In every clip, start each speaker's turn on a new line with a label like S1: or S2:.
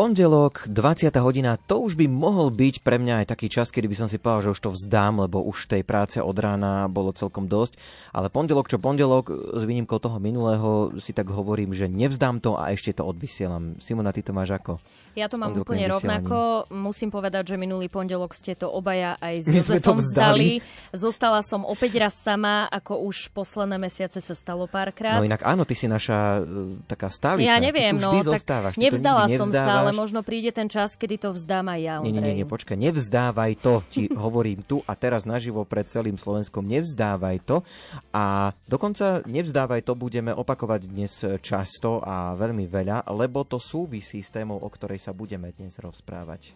S1: Pondelok, 20. hodina, to už by mohol byť pre mňa aj taký čas, kedy by som si povedal, že už to vzdám, lebo už tej práce od rána bolo celkom dosť. Ale pondelok čo pondelok, s výnimkou toho minulého, si tak hovorím, že nevzdám to a ešte to odvysielam. Simona, ty to máš ako?
S2: Ja to mám úplne rovnako. Musím povedať, že minulý pondelok ste to obaja aj s
S1: My
S2: Jozefom
S1: vzdali.
S2: vzdali. Zostala som opäť raz sama, ako už posledné mesiace sa stalo párkrát.
S1: No inak áno, ty si naša e, taká stálica.
S2: ja neviem,
S1: ty tu
S2: no,
S1: vždy
S2: tak
S1: zostávaš. To
S2: nevzdala som sa, ale možno príde ten čas, kedy to vzdám aj ja,
S1: Nie, nie, nie, nie,
S2: Ondrej.
S1: počkaj, nevzdávaj to, ti hovorím tu a teraz naživo pred celým Slovenskom, nevzdávaj to a dokonca nevzdávaj to budeme opakovať dnes často a veľmi veľa, lebo to súvisí s témou, o ktorej sa budeme dnes rozprávať.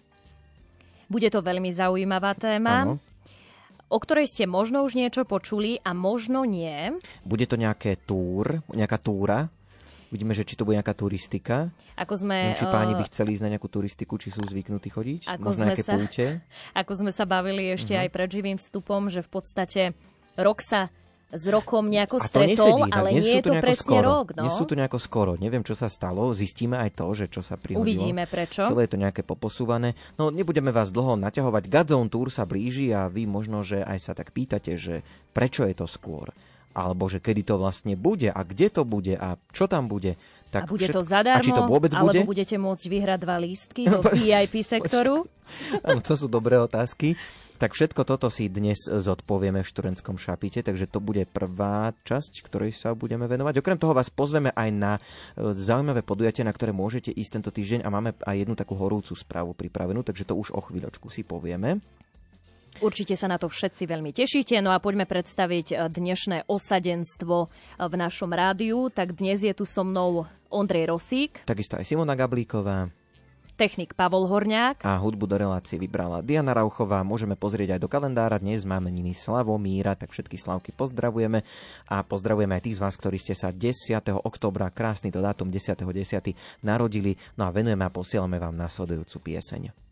S2: Bude to veľmi zaujímavá téma.
S1: Áno.
S2: o ktorej ste možno už niečo počuli a možno nie.
S1: Bude to nejaké túr, nejaká túra, Vidíme, že či to bude nejaká turistika.
S2: Ako sme,
S1: Neviem, či páni
S2: eh,
S1: by chceli ísť na nejakú turistiku, či sú zvyknutí chodiť.
S2: Ako
S1: Možno
S2: sme sa-
S1: púte.
S2: Ako sme sa bavili ešte
S1: Mhm.
S2: aj pred živým vstupom, že v podstate rok sa s rokom nejako
S1: A to
S2: stretol,
S1: nesedí, inak.
S2: ale nie je to presne
S1: skoro.
S2: rok. No?
S1: Dnes sú tu nejako skoro. Neviem, čo sa stalo. Zistíme aj to, že čo sa prihodilo.
S2: Uvidíme prečo.
S1: Celé je to nejaké poposúvané. No nebudeme vás dlho naťahovať. Godzone Tour sa blíži a vy možno, že aj sa tak pýtate, že prečo je to skôr. Alebo že kedy to vlastne bude a kde to bude a čo tam bude.
S2: a
S1: Tak
S2: bude to
S1: všetko-
S2: zadarmo,
S1: A či to vôbec
S2: alebo
S1: bude?
S2: budete môcť vyhrať dva lístky do VIP sektoru.
S1: Áno, to sú dobré otázky. Tak všetko toto si dnes zodpovieme v študentskom šapite, takže to bude prvá časť, ktorej sa budeme venovať. Okrem toho vás pozveme aj na e, zaujímavé podujatie, na ktoré môžete ísť tento týždeň a máme aj jednu takú horúcu správu pripravenú, takže to už o chvíľočku si povieme.
S2: Určite sa na to všetci veľmi tešíte. No a poďme predstaviť eh, dnešné osadenstvo eh, v našom rádiu. Tak dnes je tu so mnou Ondrej Rosík,
S1: Takisto aj Simona Gablíková
S2: technik Pavol Horňák.
S1: a hudbu do relácie vybrala Diana Rauchová. Môžeme pozrieť aj do kalendára. Dnes máme niny Slavomíra, tak všetky Slavky pozdravujeme a pozdravujeme aj tých z vás, ktorí ste sa 10. oktobra, krásny to dátum 10.10. narodili. No a venujeme a posielame vám nasledujúcu pieseň.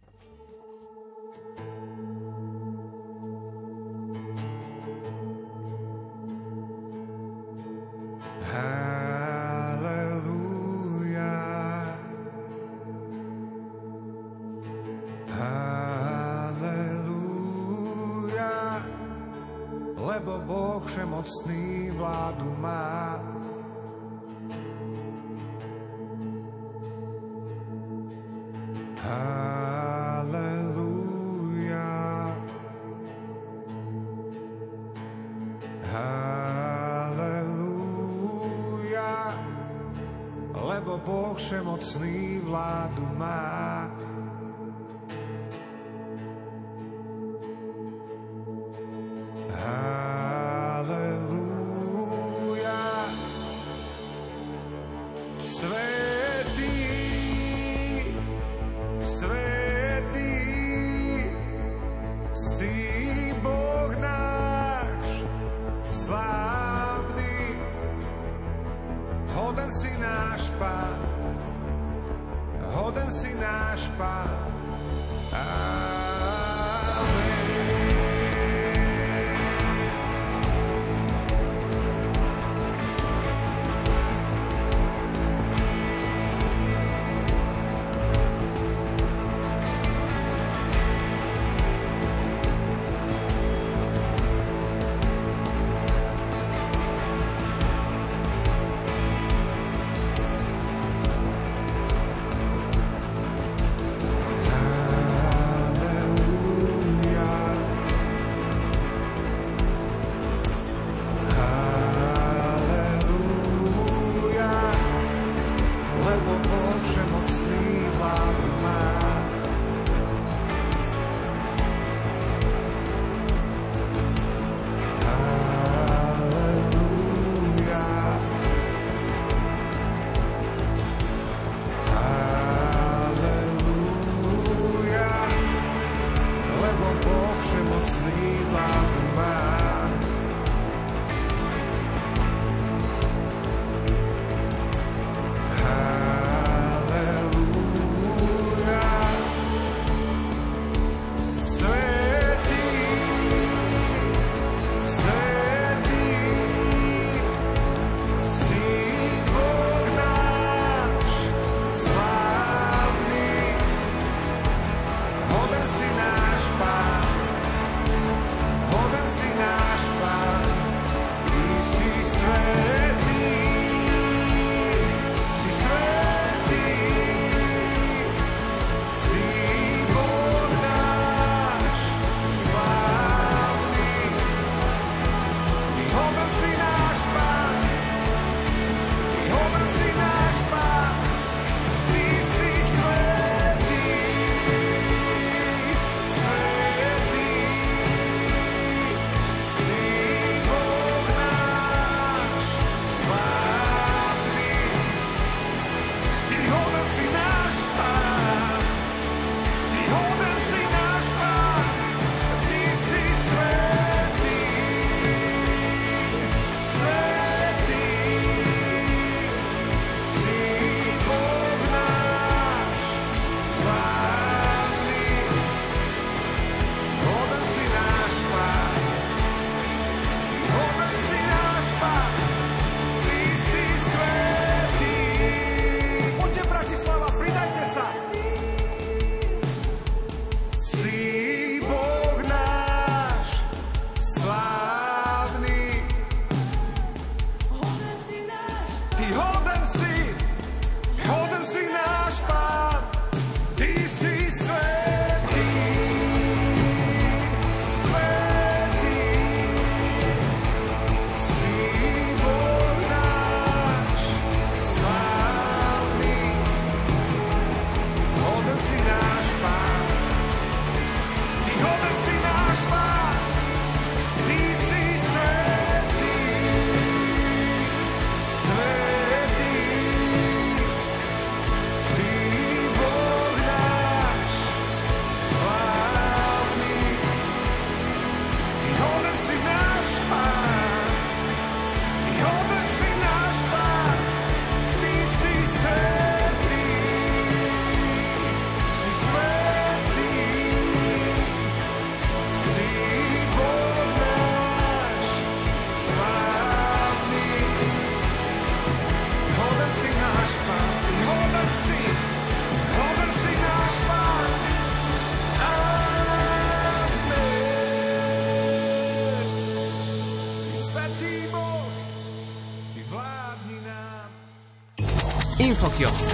S3: Infokiosk.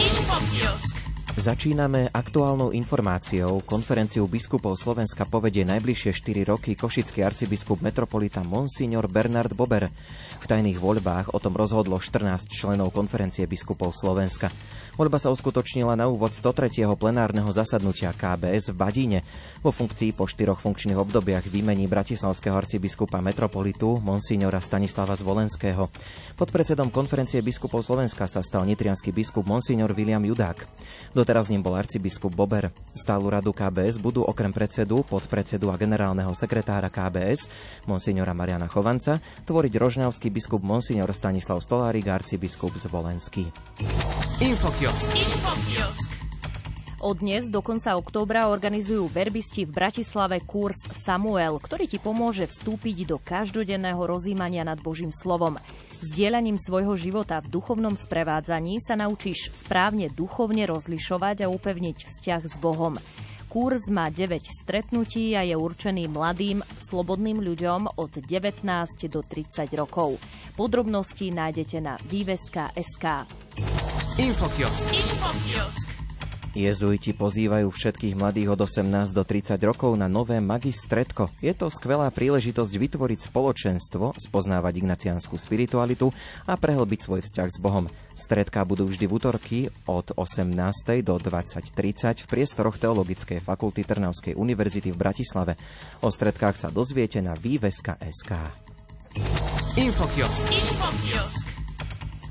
S1: Začíname aktuálnou informáciou. Konferenciu biskupov Slovenska povedie najbližšie 4 roky košický arcibiskup metropolita Monsignor Bernard Bober. V tajných voľbách o tom rozhodlo 14 členov konferencie biskupov Slovenska. Voľba sa uskutočnila na úvod 103. plenárneho zasadnutia KBS v Badíne. Vo funkcii po štyroch funkčných obdobiach vymení bratislavského arcibiskupa metropolitu Monsignora Stanislava Zvolenského. Podpredsedom konferencie biskupov Slovenska sa stal nitrianský biskup Monsignor William Judák. Doteraz ním bol arcibiskup Bober. Stálu radu KBS budú okrem predsedu, podpredsedu a generálneho sekretára KBS Monsignora Mariana Chovanca tvoriť rožňavský biskup Monsignor Stanislav Stolárik arcibiskup Zvolenský.
S3: Infokiosk.
S2: Od dnes do konca októbra organizujú verbisti v Bratislave kurz Samuel, ktorý ti pomôže vstúpiť do každodenného rozímania nad Božím slovom. Sdielaním svojho života v duchovnom sprevádzaní sa naučíš správne duchovne rozlišovať a upevniť vzťah s Bohom. Kurz má 9 stretnutí a je určený mladým, slobodným ľuďom od 19 do 30 rokov. Podrobnosti nájdete na výveska.sk.
S3: Infokiosk.
S1: Jezuiti pozývajú všetkých mladých od 18 do 30 rokov na nové magistretko. Je to skvelá príležitosť vytvoriť spoločenstvo, spoznávať ignaciánsku spiritualitu a prehlbiť svoj vzťah s Bohom. Stredká budú vždy v útorky od 18. do 20.30 v priestoroch Teologickej fakulty Trnavskej univerzity v Bratislave. O stredkách sa dozviete na výveska.sk.
S3: Infokiosk.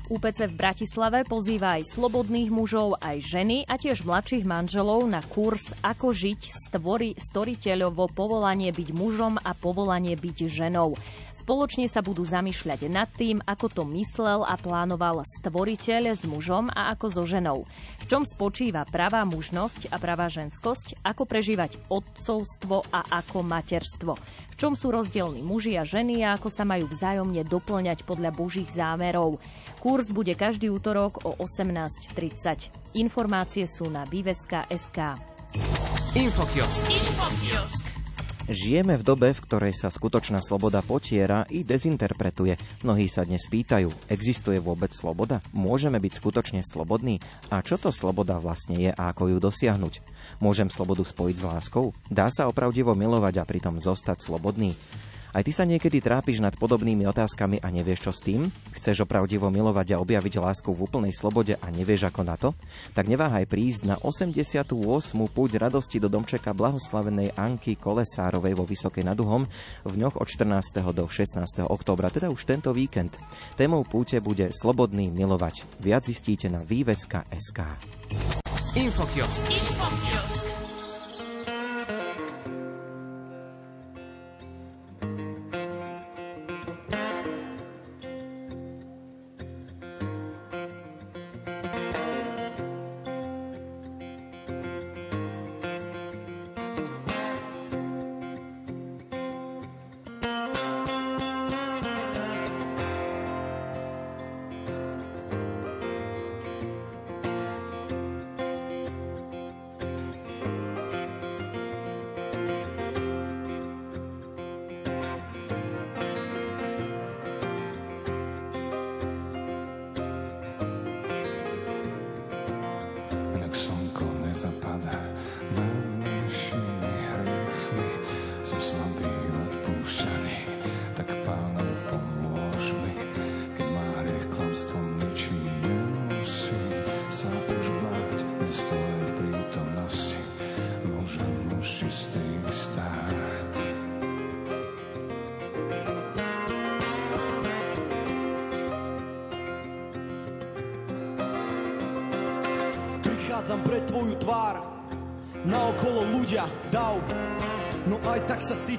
S2: UPC v Bratislave pozýva aj slobodných mužov, aj ženy a tiež mladších manželov na kurz Ako žiť stvori, storiteľovo povolanie byť mužom a povolanie byť ženou. Spoločne sa budú zamýšľať nad tým, ako to myslel a plánoval stvoriteľ s mužom a ako so ženou. V čom spočíva pravá mužnosť a pravá ženskosť, ako prežívať otcovstvo a ako materstvo. V čom sú rozdielni muži a ženy a ako sa majú vzájomne doplňať podľa božích zámerov. Kurs bude každý útorok o 18.30. Informácie sú na výveska.sk.
S3: Infokiosk.
S1: Žijeme v dobe, v ktorej sa skutočná sloboda potiera i dezinterpretuje. Mnohí sa dnes pýtajú, existuje vôbec sloboda? Môžeme byť skutočne slobodní? A čo to sloboda vlastne je a ako ju dosiahnuť? Môžem slobodu spojiť s láskou? Dá sa opravdivo milovať a pritom zostať slobodný? Aj ty sa niekedy trápiš nad podobnými otázkami a nevieš čo s tým? Chceš opravdivo milovať a objaviť lásku v úplnej slobode a nevieš ako na to? Tak neváhaj prísť na 88. púť radosti do domčeka blahoslavenej Anky Kolesárovej vo Vysokej nad Uhom v dňoch od 14. do 16. októbra, teda už tento víkend. Témou púte bude Slobodný milovať. Viac zistíte na výveska.sk.
S3: Infokiosk.
S4: prichádzam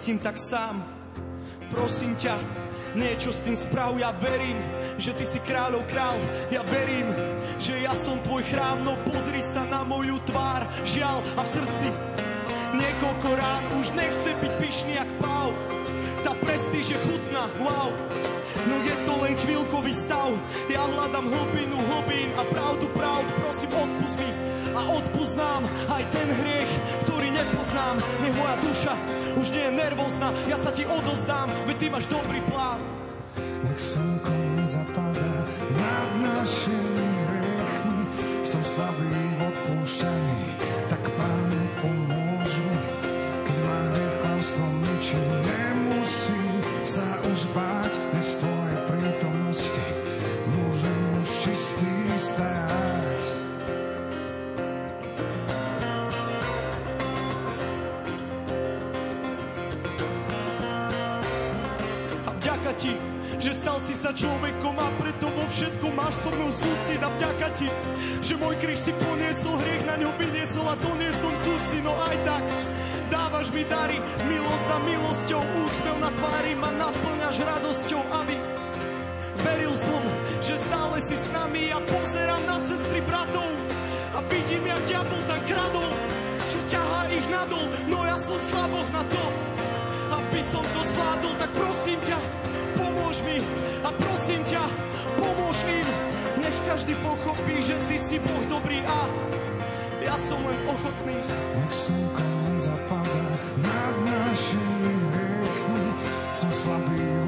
S4: cítim tak sám. Prosím ťa, niečo s tým sprav, ja verím, že ty si kráľov král. Ja verím, že ja som tvoj chrám, no pozri sa na moju tvár. Žiaľ a v srdci niekoľko rán už nechce byť pyšný jak pál. Tá prestíž je chutná, wow. No je to len chvíľkový stav. Ja hľadám hlbinu hlbín a pravdu pravd. Prosím, odpust mi a odpust nám aj ten hriech, ktorý nepoznám. Nech moja duša už nie je nervózna. Ja sa ti odozdám, veď ty máš dobrý plán. Vďaka ti, že stal si sa človekom a preto vo všetkom máš so mnou súcit. A vďaka ti, že môj kríž si poniesol, hriech na ňo vyniesol a doniesol súci. No aj tak, dávaš mi dary, milosť za milosťou, úsmev na tvári ma naplňaš radosťou, aby veril som, že stále si s nami a pozerám na sestry bratov a vidím, jak diabol tak kradol, čo ťahá ich nadol, no ja som slaboch na to, aby som to zvládol, tak prosím ťa, mi a prosím ťa, pomôž im. Nech každý pochopí, že ty si Boh dobrý a ja som len ochotný.
S5: Nech slnko nezapadá nad našimi hriechmi. Som slabý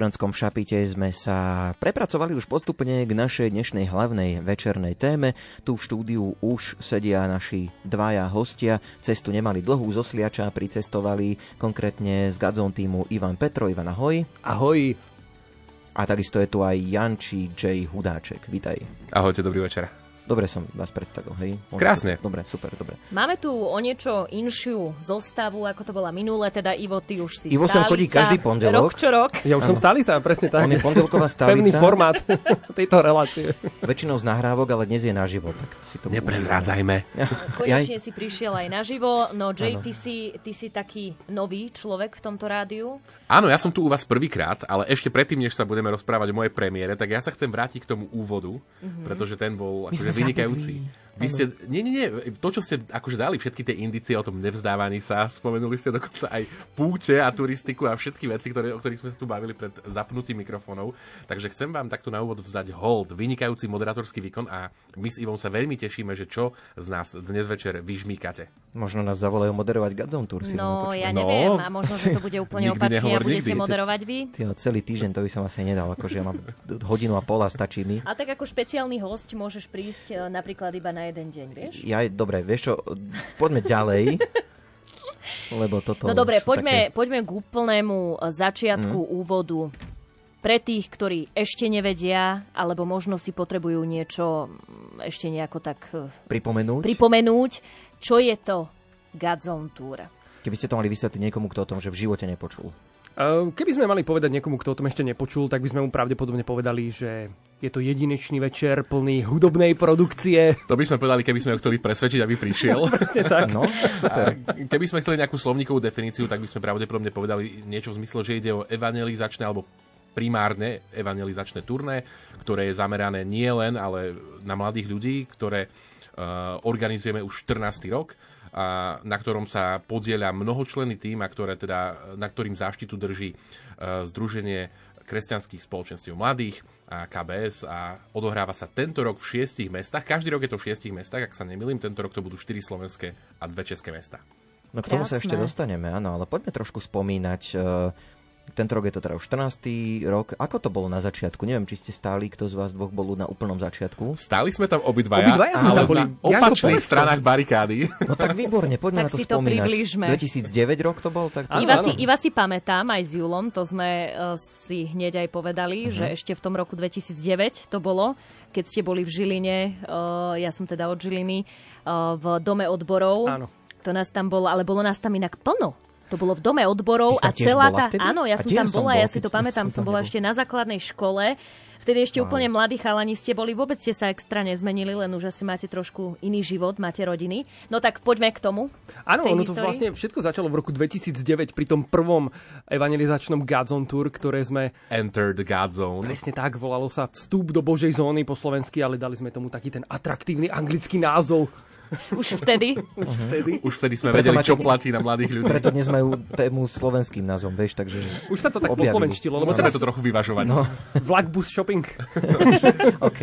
S5: V
S1: Šturantskom šapite sme sa prepracovali už postupne k našej dnešnej hlavnej večernej téme. Tu v štúdiu už sedia naši dvaja hostia. Cestu nemali dlhú zo Sliača, pricestovali konkrétne z Gadzon týmu Ivan Petro. Ivan, ahoj.
S6: Ahoj.
S1: A takisto je tu aj Janči J. Hudáček. Vítaj.
S6: Ahojte, dobrý večer.
S1: Dobre som vás predstavil, hej? Môžem-
S6: Krásne.
S1: Dobre, super, dobre.
S2: Máme tu o niečo inšiu zostavu, ako to bola minule, teda Ivo, ty už si
S1: Ivo sem chodí
S2: stálica,
S1: každý pondelok.
S2: Rok čo rok.
S6: Ja už som stálica, presne tak.
S1: On je pondelková
S6: Pevný
S1: stálica.
S6: formát tejto relácie.
S1: Väčšinou z nahrávok, ale dnes je naživo, tak si to
S6: Neprezrádzajme.
S2: Konečne si prišiel aj naživo. No Jay, ty si, ty si taký nový človek v tomto rádiu.
S6: Áno, ja som tu u vás prvýkrát, ale ešte predtým, než sa budeme rozprávať o mojej premiére, tak ja sa chcem vrátiť k tomu úvodu, pretože ten bol akože
S1: sme
S6: vynikajúci. Vy ste, nie, nie, nie, to, čo ste akože dali, všetky tie indície o tom nevzdávaní sa, spomenuli ste dokonca aj púte a turistiku a všetky veci, ktoré, o ktorých sme sa tu bavili pred zapnutím mikrofónov. Takže chcem vám takto na úvod vzdať hold, vynikajúci moderátorský výkon a my s Ivom sa veľmi tešíme, že čo z nás dnes večer vyžmíkate.
S1: Možno nás zavolajú moderovať Gadzon Tour. si
S2: No, ja
S1: počúvať.
S2: neviem, a možno, že to bude úplne
S6: Nikdy
S2: opačne a
S6: nehovor
S2: budete
S6: nikdy.
S2: moderovať vy.
S1: Tyjo, celý týždeň to by som asi nedal, akože ja mám hodinu a pol a stačí mi.
S2: A tak ako špeciálny host môžeš prísť e, napríklad iba na jeden deň, vieš?
S1: Ja, dobre, vieš čo, poďme ďalej. Lebo toto
S2: No dobre, poďme,
S1: Také...
S2: poďme k úplnému e, začiatku
S1: Mhm.
S2: úvodu. Pre tých, ktorí ešte nevedia, alebo možno si potrebujú niečo mm, ešte nejako tak e,
S1: Pripomenúť,
S2: pripomenúť, čo je to Godzone Tour.
S1: keby ste to mali vysvetliť niekomu, kto o tom, že v živote nepočul.
S6: Ehm, Keby sme mali povedať niekomu, kto o tom ešte nepočul, tak by sme mu pravdepodobne povedali, že je to jedinečný večer plný hudobnej produkcie. To by sme povedali, keby sme ho chceli presvedčiť, aby prišiel. Presne tak.
S1: No, super.
S6: A keby sme chceli nejakú slovníkovú definíciu, tak by sme pravdepodobne povedali niečo v zmysle, že ide o evangelizačné alebo primárne evangelizačné turné, ktoré je zamerané nie len ale na mladých ľudí, ktoré uh, organizujeme už 14. rok a, na ktorom sa podieľa mnohočlenný tým, a ktoré teda, na ktorým záštitu drží uh, Združenie kresťanských spoločenstiev mladých a KBS a odohráva sa tento rok v šiestich mestách. Každý rok je to v šiestich mestách, ak sa nemýlim, tento rok to budú štyri slovenské a dve české mesta.
S1: No k tomu sa
S2: Krásne.
S1: ešte dostaneme, áno, ale poďme trošku spomínať. e, Tento rok je to teda už 14. rok. Ako to bolo na začiatku? Neviem, či ste stáli, kto z vás dvoch bol na úplnom začiatku.
S6: Stáli sme tam obidvaja,
S7: Obidvaja
S6: ale
S7: tam boli.
S6: na opačných
S7: to.
S6: stranách barikády.
S1: No tak výborne, poďme
S2: Tak
S1: na to
S2: si to
S1: spomínať.
S2: priblížme.
S1: 2009 rok to bol? Tak to...
S7: Áno.
S2: si, Iva si pamätám aj s Julom, to sme uh, si hneď aj povedali,
S1: Mhm.
S2: že ešte v tom roku 2009 to bolo, keď ste boli v Žiline, uh, ja som teda od Žiliny, uh, v Dome odborov.
S7: Áno.
S2: To nás tam bolo, ale bolo nás tam inak plno. To bolo v dome odborov a celá tá...
S1: vtedy?
S2: Áno, ja som tam bola,
S1: bol,
S2: ja si to pamätám,
S1: som
S2: bola
S1: nebol.
S2: ešte na základnej škole. Vtedy ešte
S1: Wow.
S2: úplne mladí chalani ste boli, vôbec ste sa extra nezmenili, len už asi máte trošku iný život, máte rodiny. No tak poďme k tomu.
S7: Áno, ono to
S2: histórii.
S7: vlastne všetko začalo v roku 2009 pri tom prvom evangelizačnom Godzone Tour, ktoré sme
S6: Enter the God Zone.
S7: Presne tak, volalo sa Vstup do Božej zóny po slovensky, ale dali sme tomu taký ten atraktívny anglický názov.
S2: Už vtedy.
S7: Vtedy.
S6: Už vtedy sme
S1: Preto
S6: vedeli,
S1: máte-
S6: čo platí na mladých ľudí.
S1: Preto dnes majú tému slovenským názvom, vieš, takže...
S7: Už sa to tak
S1: Objavili.
S7: poslovenštilo, lebo
S6: Musíme
S7: sa
S6: to trochu vyvažovať.
S1: No,
S7: vlak bus shopping.
S1: OK,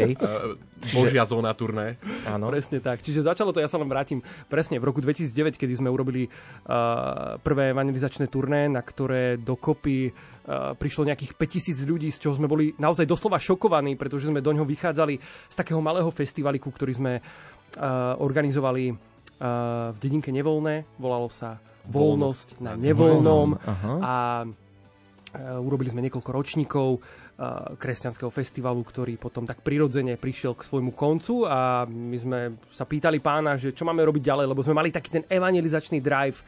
S6: Božia zóna turné.
S1: áno.
S7: Presne tak. Čiže začalo to, ja sa len vrátim presne v roku 2009, kedy sme urobili uh, prvé evangelizačné turné, na ktoré dokopy uh, prišlo nejakých 5000 ľudí, z čoho sme boli naozaj doslova šokovaní, pretože sme do ňoho vychádzali z takého malého festivaliku, ktorý sme uh, organizovali uh, v dedinke Nevolné. Volalo sa Voľnosť na nevoľnom. A uh, urobili sme niekoľko ročníkov kresťanského festivalu, ktorý potom tak prirodzene prišiel k svojmu koncu a my sme sa pýtali pána, že čo máme robiť ďalej, lebo sme mali taký ten evangelizačný drive,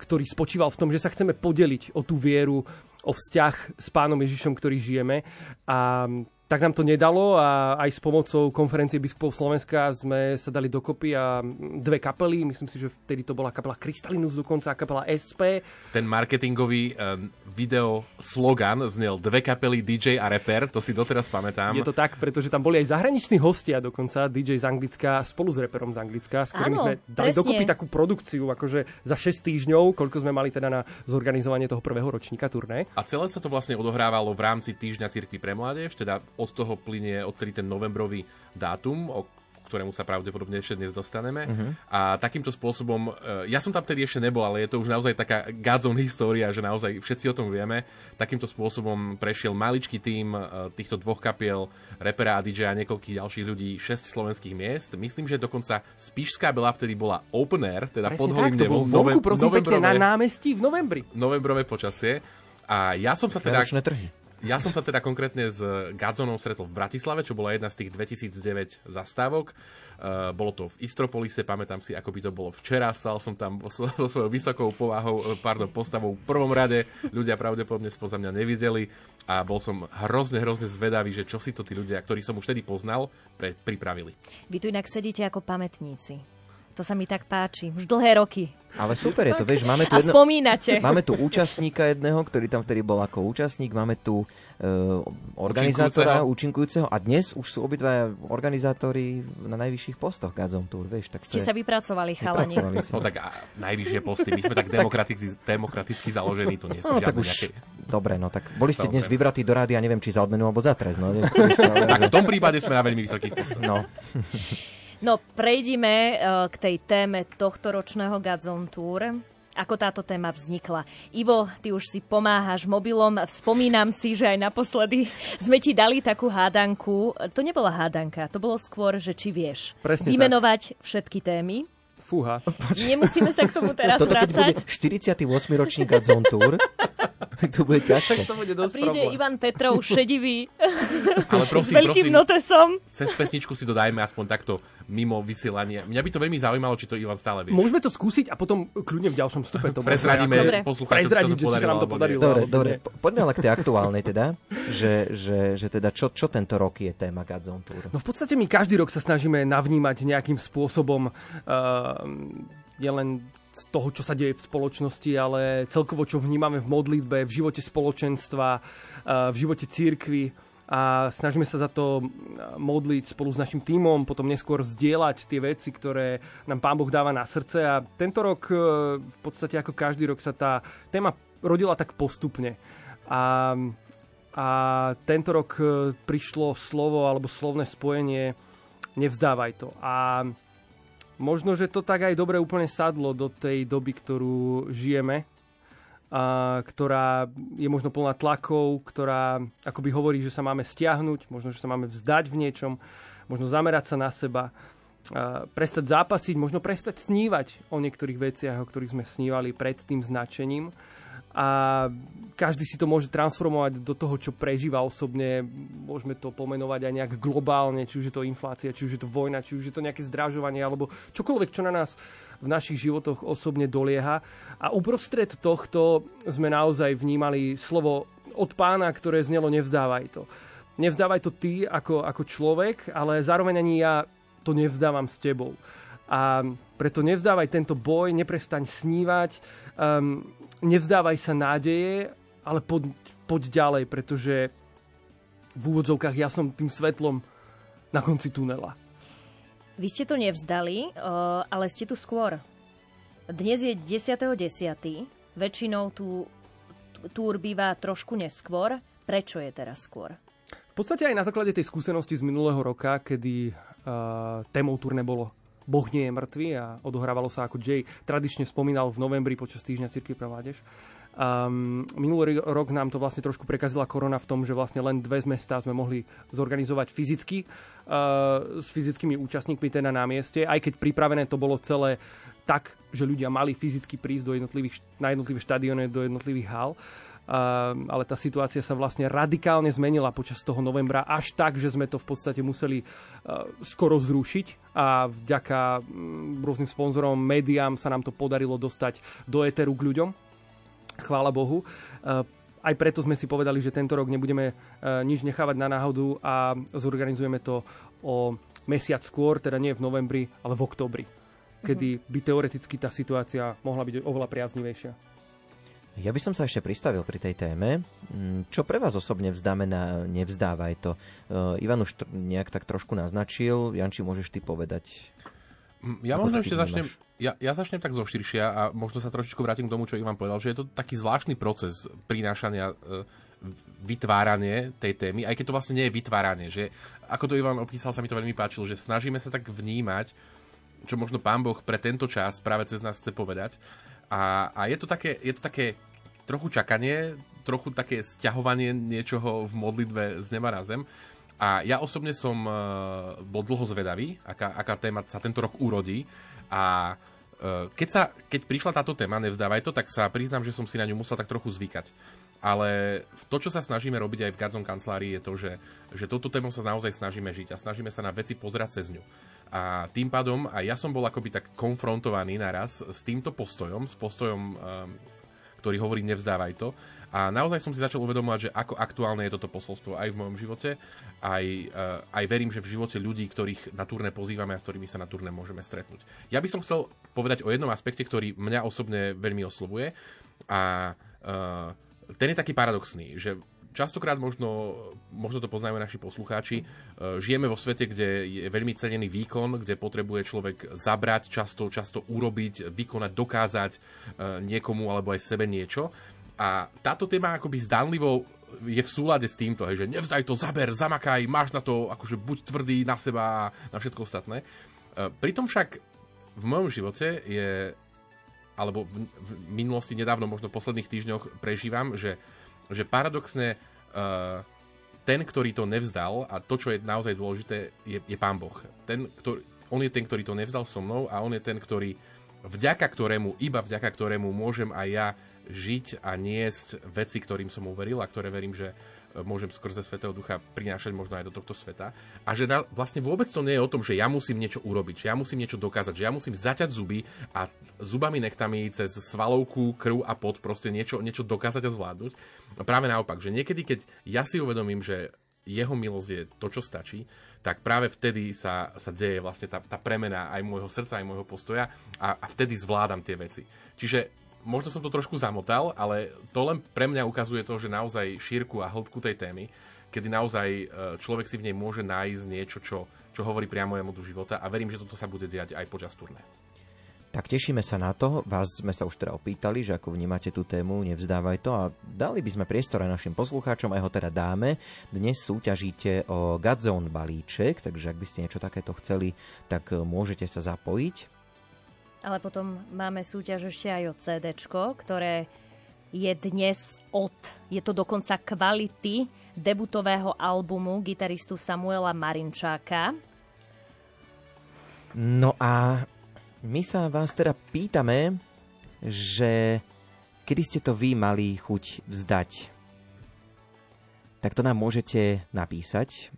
S7: ktorý spočíval v tom, že sa chceme podeliť o tú vieru, o vzťah s pánom Ježišom, ktorý žijeme. A tak nám to nedalo a aj s pomocou konferencie biskupov Slovenska sme sa dali dokopy a dve kapely, myslím si, že vtedy to bola kapela Krystalinus dokonca a kapela SP.
S6: Ten marketingový uh, video slogan znel dve kapely DJ a rapper, to si doteraz pamätám.
S7: Je to tak, pretože tam boli aj zahraniční hostia dokonca, DJ z Anglicka spolu s reperom z Anglicka, s ktorými
S2: Áno,
S7: sme dali
S2: presne.
S7: dokopy takú produkciu, akože za 6 týždňov, koľko sme mali teda na zorganizovanie toho prvého ročníka turné.
S6: A celé sa to vlastne odohrávalo v rámci týždňa Cirkvi pre mládež, teda od toho plynie odtedy ten novembrový dátum, o ktorému sa pravdepodobne ešte dnes dostaneme. Uh-huh. A takýmto spôsobom, e, ja som tam vtedy ešte nebol, ale je to už naozaj taká Godzone história, že naozaj všetci o tom vieme. Takýmto spôsobom prešiel maličký tím e, týchto dvoch kapiel, repera a DJ a niekoľkých ďalších ľudí, 6 slovenských miest. Myslím, že dokonca Spišská Bela vtedy bola open air, teda pod holým nebom.
S7: vonku, prosím pekne, na námestí v novembri.
S6: novembrové počasie. A ja som sa teda...
S1: Vianočné trhy.
S6: Ja som sa teda konkrétne s Gadzonom stretol v Bratislave, čo bola jedna z tých 2009 zastávok. Uh, bolo to v Istropolise, pamätám si, ako by to bolo včera. Stal som tam so, so svojou vysokou povahou, eh, pardon, postavou v prvom rade. Ľudia pravdepodobne spoza mňa nevideli a bol som hrozne, hrozne zvedavý, že čo si to tí ľudia, ktorí som už vtedy poznal, pre, pripravili.
S2: Vy tu inak sedíte ako pamätníci. To sa mi tak páči. Už dlhé roky.
S1: Ale super je to, vieš, máme tu,
S2: A
S1: jedno,
S2: spomínate.
S1: máme tu účastníka jedného, ktorý tam vtedy bol ako účastník, máme tu uh, organizátora, účinkujúceho a dnes už sú obidva organizátori na najvyšších postoch Gazom Tour, vieš, tak
S2: Ste sa vypracovali, chalani.
S1: vypracovali.
S6: No tak a najvyššie posty, my sme tak demokraticky, demokraticky založení, tu nie sú
S1: No tak už,
S6: nejaké...
S1: dobre, no tak boli ste dnes vybratí do rádia, neviem, či za odmenu alebo za trest, no.
S6: Tak v tom prípade sme na veľmi vysokých postoch.
S1: no.
S2: No, prejdime eh, k tej téme tohto ročného Gazon Tour. Ako táto téma vznikla. Ivo, ty už si pomáhaš mobilom. Spomínam si, že aj naposledy sme ti dali takú hádanku. To nebola hádanka, to bolo skôr, že či vieš
S7: Presne tak.
S2: vymenovať všetky témy.
S7: Fúha.
S2: Nemusíme sa k tomu teraz
S1: Toto keď bude
S2: vrácať.
S1: 48. ročník Gazon Tour, to bude ťažké.
S7: To bude dosť
S2: Príde
S7: problém.
S2: Ivan Petrov šedivý
S6: Ale
S2: s
S6: prosím,
S2: veľkým
S6: prosím,
S2: notesom.
S6: cez pesničku si dodajme aspoň takto mimo vysielania. Mňa by to veľmi zaujímalo, či to Ivan stále vie.
S7: Môžeme to skúsiť a potom kľudne v ďalšom stupe to
S6: Prezradíme
S7: Prezradiť,
S6: čo
S7: že či sa nám to podarilo.
S1: Dobre, dobre, poďme ale k tej aktuálnej teda, že, že, že teda čo, čo tento rok je téma Gazon Tour.
S7: No v podstate my každý rok sa snažíme navnímať nejakým spôsobom uh, nielen z toho, čo sa deje v spoločnosti, ale celkovo, čo vnímame v modlitbe, v živote spoločenstva, uh, v živote církvy. a snažíme sa za to modliť spolu s našim tímom, potom neskôr zdieľať tie veci, ktoré nám Pán Boh dáva na srdce a tento rok e, v podstate ako každý rok sa tá téma rodila tak postupne. A, a tento rok prišlo slovo alebo slovné spojenie nevzdávaj to. A možno, že to tak aj dobre úplne sadlo do tej doby, ktorú žijeme, a, ktorá je možno plná tlakov, ktorá akoby hovorí, že sa máme stiahnuť, možno, že sa máme vzdať v niečom, možno zamerať sa na seba, a, prestať zápasiť, možno prestať snívať o niektorých veciach, o ktorých sme snívali pred tým značením a každý si to môže transformovať do toho, čo prežíva osobne. Môžeme to pomenovať aj nejak globálne, či už je to inflácia, či už je to vojna, či už je to nejaké zdražovanie, alebo čokoľvek, čo na nás v našich životoch osobne dolieha. A uprostred tohto sme naozaj vnímali slovo od pána, ktoré znelo nevzdávaj to. Nevzdávaj to ty ako, ako človek, ale zároveň ani ja to nevzdávam s tebou. A preto nevzdávaj tento boj, neprestaň snívať, um, nevzdávaj sa nádeje, ale poď, poď ďalej, pretože v úvodzovkách ja som tým svetlom na konci tunela.
S2: Vy ste to nevzdali, ale ste tu skôr. Dnes je 10.10. 10. Väčšinou tu túr býva trošku neskôr. Prečo je teraz skôr?
S7: V podstate aj na základe tej skúsenosti z minulého roka, kedy uh, témou turné bolo Boh nie je mŕtvý a odohrávalo sa, ako Jay tradične spomínal v novembri počas týždňa Cirky pre. Um, minulý rok nám to vlastne trošku prekazila korona v tom, že vlastne len dve z mesta sme mohli zorganizovať fyzicky uh, s fyzickými účastníkmi teda na mieste, aj keď pripravené to bolo celé tak, že ľudia mali fyzicky prísť do jednotlivých, na jednotlivé štadióny, do jednotlivých hal. Uh, ale tá situácia sa vlastne radikálne zmenila počas toho novembra až tak, že sme to v podstate museli uh, skoro zrušiť a vďaka um, rôznym sponzorom, médiám sa nám to podarilo dostať do éteru k ľuďom chvála Bohu. Eh, aj preto sme si povedali, že tento rok nebudeme eh, nič nechávať na náhodu a zorganizujeme to o mesiac skôr, teda nie v novembri, ale v oktobri, kedy by teoreticky tá situácia mohla byť oveľa priaznivejšia.
S1: Ja by som sa ešte pristavil pri tej téme. Mm, čo pre vás osobne vzdáme na nevzdávaj to? Uh, Ivan už nejak tak trošku naznačil. Janči, môžeš ty povedať?
S6: Ja možno ešte začnem, ja, ja začnem tak zo širšia a možno sa trošičku vrátim k tomu, čo Ivan povedal, že je to taký zvláštny proces prinášania, e, vytváranie tej témy, aj keď to vlastne nie je vytváranie, že ako to Ivan opísal, sa mi to veľmi páčilo, že snažíme sa tak vnímať, čo možno Pán Boh pre tento čas práve cez nás chce povedať. A, a je, to také, je to také trochu čakanie, trochu také stiahovanie niečoho v modlitbe z neba na zem. A ja osobne som uh, bol dlho zvedavý, aká, aká téma sa tento rok urodí. A uh, keď, sa, keď prišla táto téma, nevzdávaj to, tak sa priznám, že som si na ňu musel tak trochu zvykať. Ale to, čo sa snažíme robiť aj v Gadzon kancelárii, je to, že, že touto tému sa naozaj snažíme žiť a snažíme sa na veci pozerať cez ňu. A tým pádom aj ja som bol akoby tak konfrontovaný naraz s týmto postojom, s postojom, ktorý hovorí nevzdávaj to. A naozaj som si začal uvedomovať, že ako aktuálne je toto posolstvo aj v mojom živote, aj, uh, aj verím, že v živote ľudí, ktorých na turné pozývame a s ktorými sa na turné môžeme stretnúť. Ja by som chcel povedať o jednom aspekte, ktorý mňa osobne veľmi oslovuje a uh, ten je taký paradoxný, že častokrát možno, možno to poznajú naši poslucháči, žijeme vo svete, kde je veľmi cenený výkon, kde potrebuje človek zabrať, často, často urobiť, vykonať, dokázať niekomu alebo aj sebe niečo. A táto téma akoby zdanlivo je v súlade s týmto, že nevzdaj to, zaber, zamakaj, máš na to, akože buď tvrdý na seba a na všetko ostatné. E, pritom však v mojom živote je, alebo v minulosti nedávno, možno v posledných týždňoch prežívam, že, že paradoxne uh, ten, ktorý to nevzdal a to, čo je naozaj dôležité, je, je Pán Boh. Ten, ktorý, on je ten, ktorý to nevzdal so mnou a on je ten, ktorý vďaka ktorému, iba vďaka ktorému môžem aj ja žiť a niesť veci, ktorým som uveril a ktoré verím, že e, môžem skrze Svetého Ducha prinášať možno aj do tohto sveta. A že na, vlastne vôbec to nie je o tom, že ja musím niečo urobiť, že ja musím niečo dokázať, že ja musím zaťať zuby a zubami nechtami cez svalovku, krv a pot proste niečo, niečo dokázať a zvládnuť. A práve naopak, že niekedy, keď ja si uvedomím, že jeho milosť je to, čo stačí, tak práve vtedy sa, sa deje vlastne tá, tá premena aj môjho srdca, aj môjho postoja a, a vtedy zvládam tie veci. Čiže možno som to trošku zamotal, ale to len pre mňa ukazuje to, že naozaj šírku a hĺbku tej témy, kedy naozaj e, človek si v nej môže nájsť niečo, čo, čo hovorí priamo jemu do života a verím, že toto sa bude diať aj počas turné.
S1: Tak tešíme sa na to. Vás sme sa už teda opýtali, že ako vnímate tú tému, nevzdávaj to a dali by sme priestor aj našim poslucháčom, aj ho teda dáme. Dnes súťažíte o Godzone balíček, takže ak by ste niečo takéto chceli, tak e, môžete sa zapojiť.
S2: Ale potom máme súťaž ešte aj o CD, ktoré je dnes od, je to dokonca kvality debutového albumu gitaristu Samuela Marinčáka.
S1: No a my sa vás teda pýtame, že kedy ste to vy mali chuť vzdať? Tak to nám môžete napísať.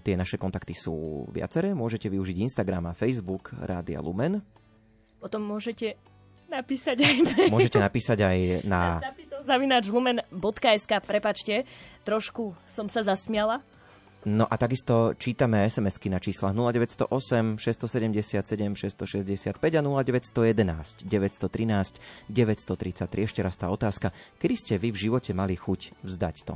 S1: Tie naše kontakty sú viaceré. Môžete využiť Instagram a Facebook Rádia Lumen.
S2: Potom môžete napísať aj
S1: Môžete napísať aj na...
S2: Zavináč lumen.sk, prepačte, trošku som sa zasmiala.
S1: No a takisto čítame SMS-ky na číslach 0908 677 665 a 0911 913 933. Ešte raz tá otázka, kedy ste vy v živote mali chuť vzdať to?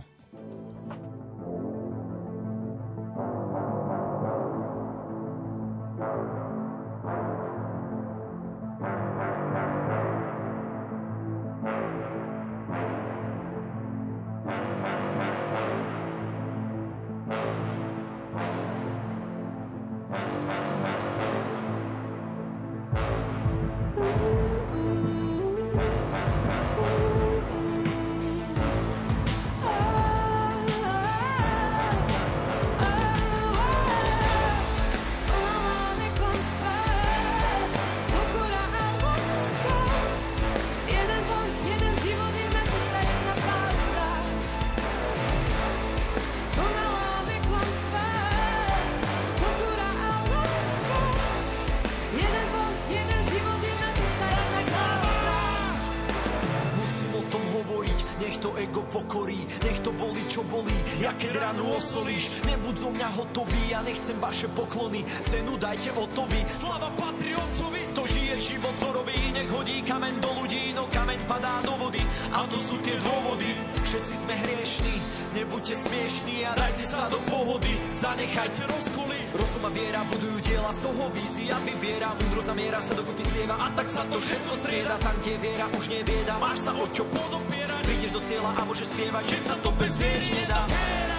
S8: Zamiera sa dokopy slieva a tak sa to všetko strieda, tam kde viera už nie je bieda, máš sa o čo podopierať, prídeš do cieľa a môžeš spievať, že sa to bez viery nedá. Sám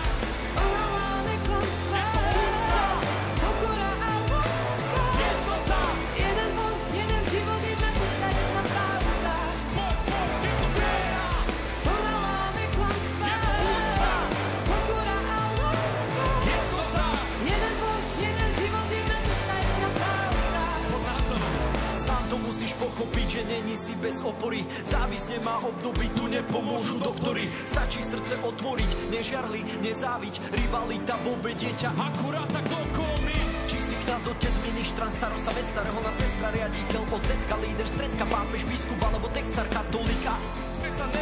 S8: pochopiť, že není si bez opory. Závisť nemá obdoby, tu nepomôžu doktory. Stačí srdce otvoriť, nežiarli, nezáviť. Rivalita vo dieťa akurát tak okolný Či si kňaz, otec, ministran, starosta mesta, reholná sestra, riaditeľ, ozetka, líder, stredka, pápež, biskup alebo textár, katolika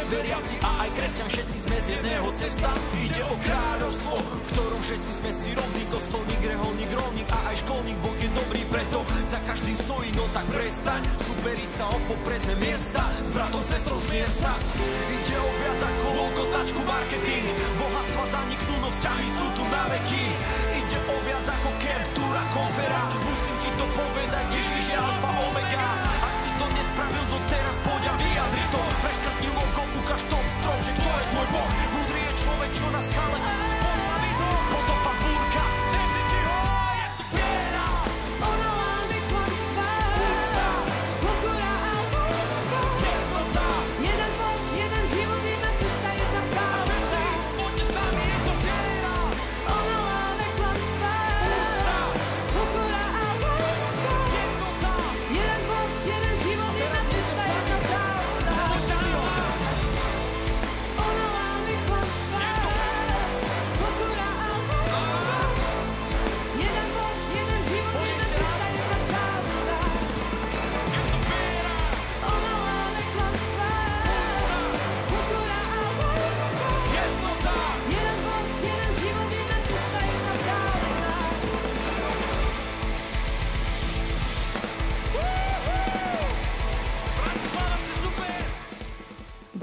S8: Veriaci a aj kresťan, všetci sme z jedného cesta. Ide o kráľovstvo, v ktorom všetci sme si rovní. Kostolník, reholník, rolník a aj školník. Boh je dobrý, preto za každým stojí, no tak prestaň Superiť sa o popredné miesta. S bratom, sestrou zmier sa. Ide o viac ako logo, značku, marketing. Bohatstva zaniknú, no vzťahy sú tu na veky. Ide o viac ako captura, konfera. Musím ti to povedať, Ježiš je alfa omega. Ak si to nespravil doteraz, poď a vyjadri to tvoj boh Múdry je človek, čo na skale